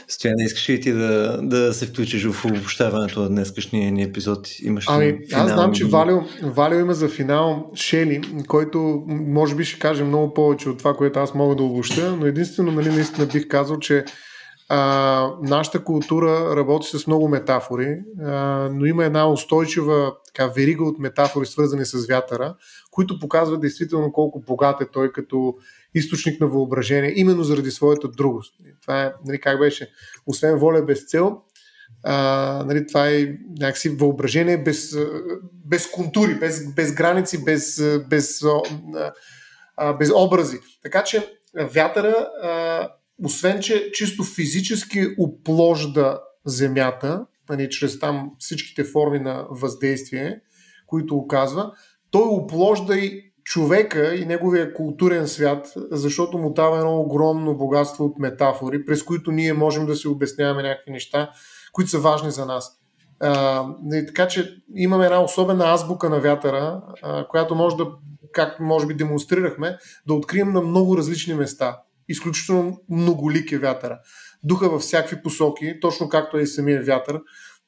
S1: Стояне, искаш ли ти да, да се включиш в обобщаването на днескашния ни епизод? Имаш
S2: ами, аз знам, че Валио, Валио има за финал Шели, който може би ще каже много повече от това, което аз мога да обобща, но единствено, нали, наистина бих казал, че а, нашата култура работи с много метафори, а, но има една устойчива така, верига от метафори, свързани с вятъра, които показват действително колко богат е той като източник на въображение, именно заради своята другост. Това е, нали, как беше, освен воля без цел, а, нали, това е някакси въображение без, без контури, без, без граници, без, без, а, без образи. Така че вятъра, а, освен че чисто физически опложда земята, нали, чрез там всичките форми на въздействие, които оказва, той опложда и човека и неговия културен свят, защото му дава едно огромно богатство от метафори, през които ние можем да си обясняваме някакви неща, които са важни за нас. А, така че имаме една особена азбука на вятъра, а, която може да, как може би демонстрирахме, да открием на много различни места. Изключително многолик е вятъра. Духа във всякакви посоки, точно както е и самия вятър,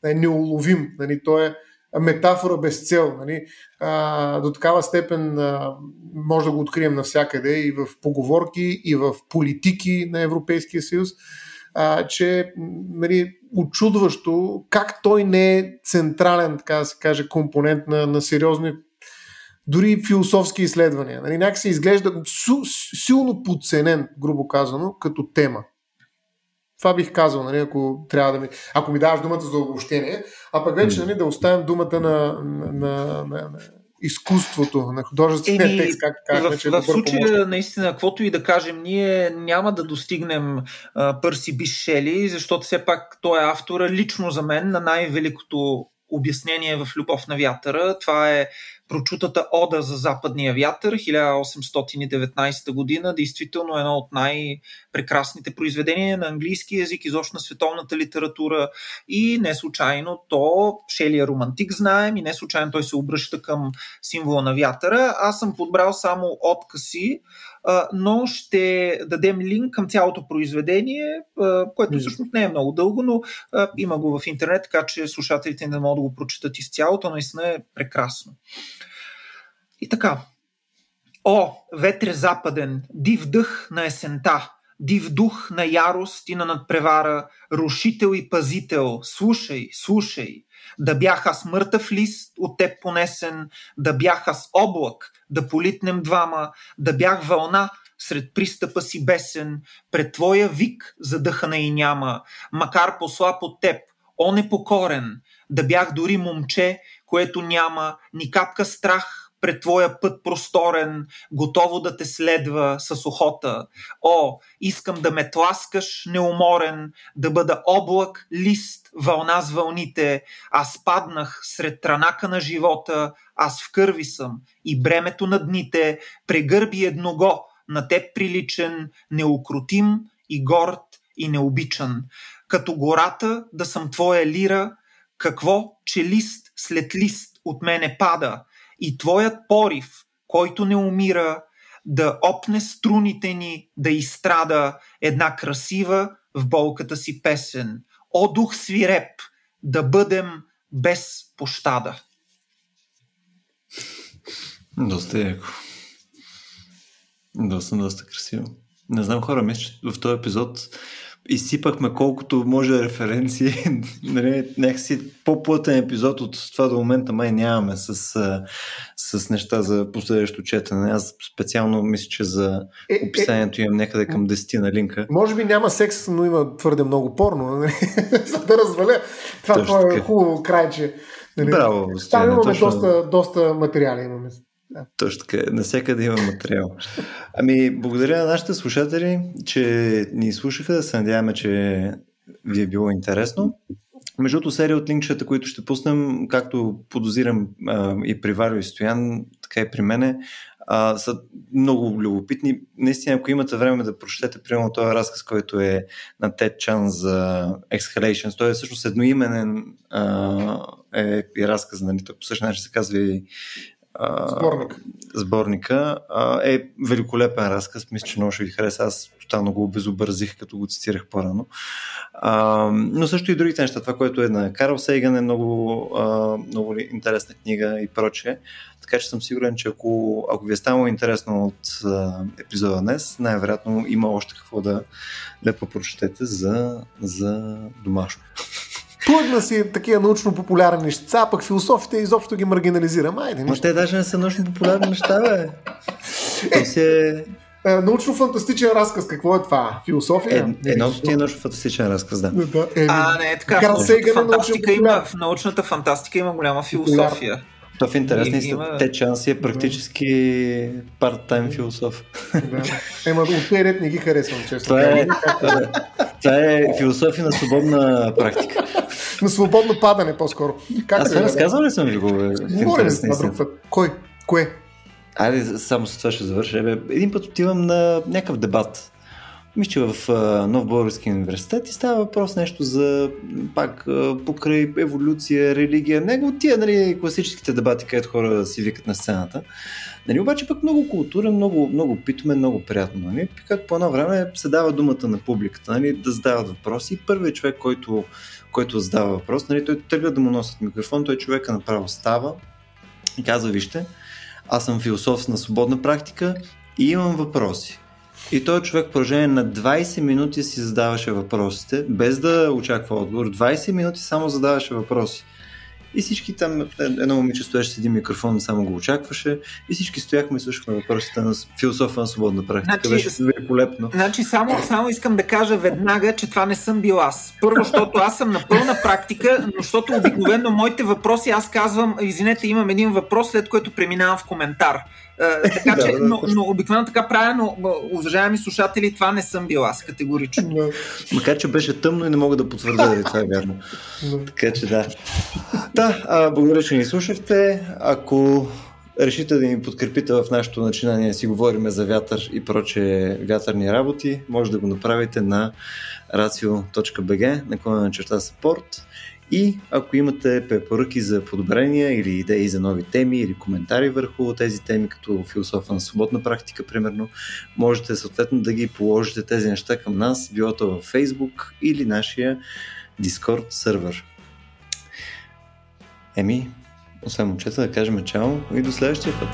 S2: е неуловим. Нали? Той е метафора без цел. Нали? А, до такава степен а, може да го открием навсякъде и в поговорки, и в политики на Европейския съюз, а, че нали, очудващо как той не е централен, така да се каже, компонент на, на сериозни дори философски изследвания. Нали, някак се изглежда силно подценен, грубо казано, като тема. Това бих казал, нали, ако трябва да ми. Ако ми даваш думата за обобщение, а пък вече нали, да оставям думата на, на, на, на изкуството, на художествения текст, как казваме,
S3: че е в случая, помощник. наистина, каквото и да кажем, ние няма да достигнем а, Пърси Бишели, защото все пак той е автора лично за мен на най-великото обяснение в Любов на вятъра. Това е прочутата Ода за западния вятър, 1819 година, действително едно от най-прекрасните произведения на английски язик, изобщо на световната литература и не случайно то, Шели е романтик, знаем, и не случайно той се обръща към символа на вятъра. Аз съм подбрал само откъси, но ще дадем линк към цялото произведение, което всъщност не е много дълго, но има го в интернет, така че слушателите не могат да го прочитат изцяло, то наистина е прекрасно. И така. О, ветре западен, див дъх на есента, див дух на ярост и на надпревара, рушител и пазител, слушай, слушай, да бях аз мъртъв лист от теб понесен, да бях аз облак, да политнем двама, да бях вълна сред пристъпа си бесен, пред твоя вик задъхана и няма, макар послаб от теб, о непокорен, да бях дори момче, което няма ни капка страх пред твоя път просторен, готово да те следва с охота. О, искам да ме тласкаш неуморен, да бъда облак, лист, вълна с вълните. Аз паднах сред транака на живота, аз в кърви съм и бремето на дните прегърби едного, на теб приличен, неукротим и горд и необичан. Като гората да съм твоя лира, какво, че лист след лист от мене пада – и твоят порив, който не умира, да опне струните ни, да изстрада една красива в болката си песен. О дух свиреп, да бъдем без пощада.
S1: Доста яко. Доста, доста красиво. Не знам хора, мисля, че в този епизод изсипахме колкото може референции. нали, някакси по-плътен епизод от това до момента май нямаме с, с неща за последващо четене. Аз специално мисля, че за е, е, описанието имам някъде към 10 на линка.
S2: Може би няма секс, но има твърде много порно. Нали? за да разваля. Това, това е хубаво край, че
S1: Нали? Браво,
S2: Там имаме доста, доста материали. Имаме.
S1: Точно така. Насякъде има материал. Ами, благодаря на нашите слушатели, че ни слушаха. Да се надяваме, че ви е било интересно. Между другото, серия от линкчета, които ще пуснем, както подозирам а, и при Варио и Стоян, така и при мене, а, са много любопитни. Наистина, ако имате време да прочетете, примерно този разказ, който е на Тед Чан за Exhalations, той е всъщност едноименен а, е и разказ, нали, по същия начин се казва и
S2: Сборник.
S1: сборника. Е великолепен разказ. Мисля, че много ще ви хареса. Аз тотално го обезобразих, като го цитирах по-рано. Но също и другите неща. Това, което е на Карл Сейган е много, много интересна книга и прочее. Така че съм сигурен, че ако, ако ви е станало интересно от а, епизода днес, най-вероятно има още какво да, да попрочетете за, за домашно.
S2: Плъгна си такива научно-популярни неща, пък философите изобщо ги маргинализира. Майде,
S1: Но те даже не са научно-популярни неща, бе. То си е...
S2: е научно-фантастичен разказ. Какво е това? Философия?
S1: Е, едно от ти е научно-фантастичен разказ, да.
S3: да е, а, не, е така. В научната, фантастика има, в научната фантастика има голяма философия.
S1: То в интересни има... те чанси е практически парт-тайм философ.
S2: Да. Ема от тези не ги харесвам, често.
S1: Това е, това е философия на свободна практика.
S2: На свободно падане по-скоро.
S1: Как Аз разказвал ли съм ви го?
S2: Говорим за друг път. Кой? Кое?
S1: Айде, само с това ще завърша. Един път отивам на някакъв дебат мисля, в Нов Български университет и става въпрос нещо за пак покрай еволюция, религия, него тия нали, класическите дебати, където хора си викат на сцената. Нали, обаче пък много културен, много, много питомен, много приятно. Нали? Как по едно време се дава думата на публиката нали, да задават въпроси и първият човек, който, който задава въпрос, нали, той тръгва да му носят микрофон, той човека направо става и казва, вижте, аз съм философ на свободна практика и имам въпроси. И този човек в продължение на 20 минути си задаваше въпросите, без да очаква отговор. 20 минути само задаваше въпроси. И всички там, едно момиче стоеше с един микрофон, само го очакваше. И всички стояхме и слушахме въпросите на философа на свободна практика. Значи, Беше великолепно.
S3: Значи, само, само искам да кажа веднага, че това не съм бил аз. Първо, защото аз съм на пълна практика, но защото обикновено моите въпроси аз казвам, извинете, имам един въпрос, след което преминавам в коментар. Така че, но, но обикновено така правя, но уважаеми слушатели, това не съм бил аз категорично.
S1: Макар, че беше тъмно и не мога да потвърдя дали това е вярно. Така че да. Да, а, благодаря, че ни слушахте. Ако решите да ни подкрепите в нашето начинание, си говорим за вятър и проче вятърни работи, може да го направите на racio.bg, на черта support и ако имате препоръки за подобрения или идеи за нови теми или коментари върху тези теми, като философа на свободна практика, примерно, можете съответно да ги положите тези неща към нас, било то във Facebook или нашия Discord сервер. Еми, освен момчета, да кажем чао и до следващия път.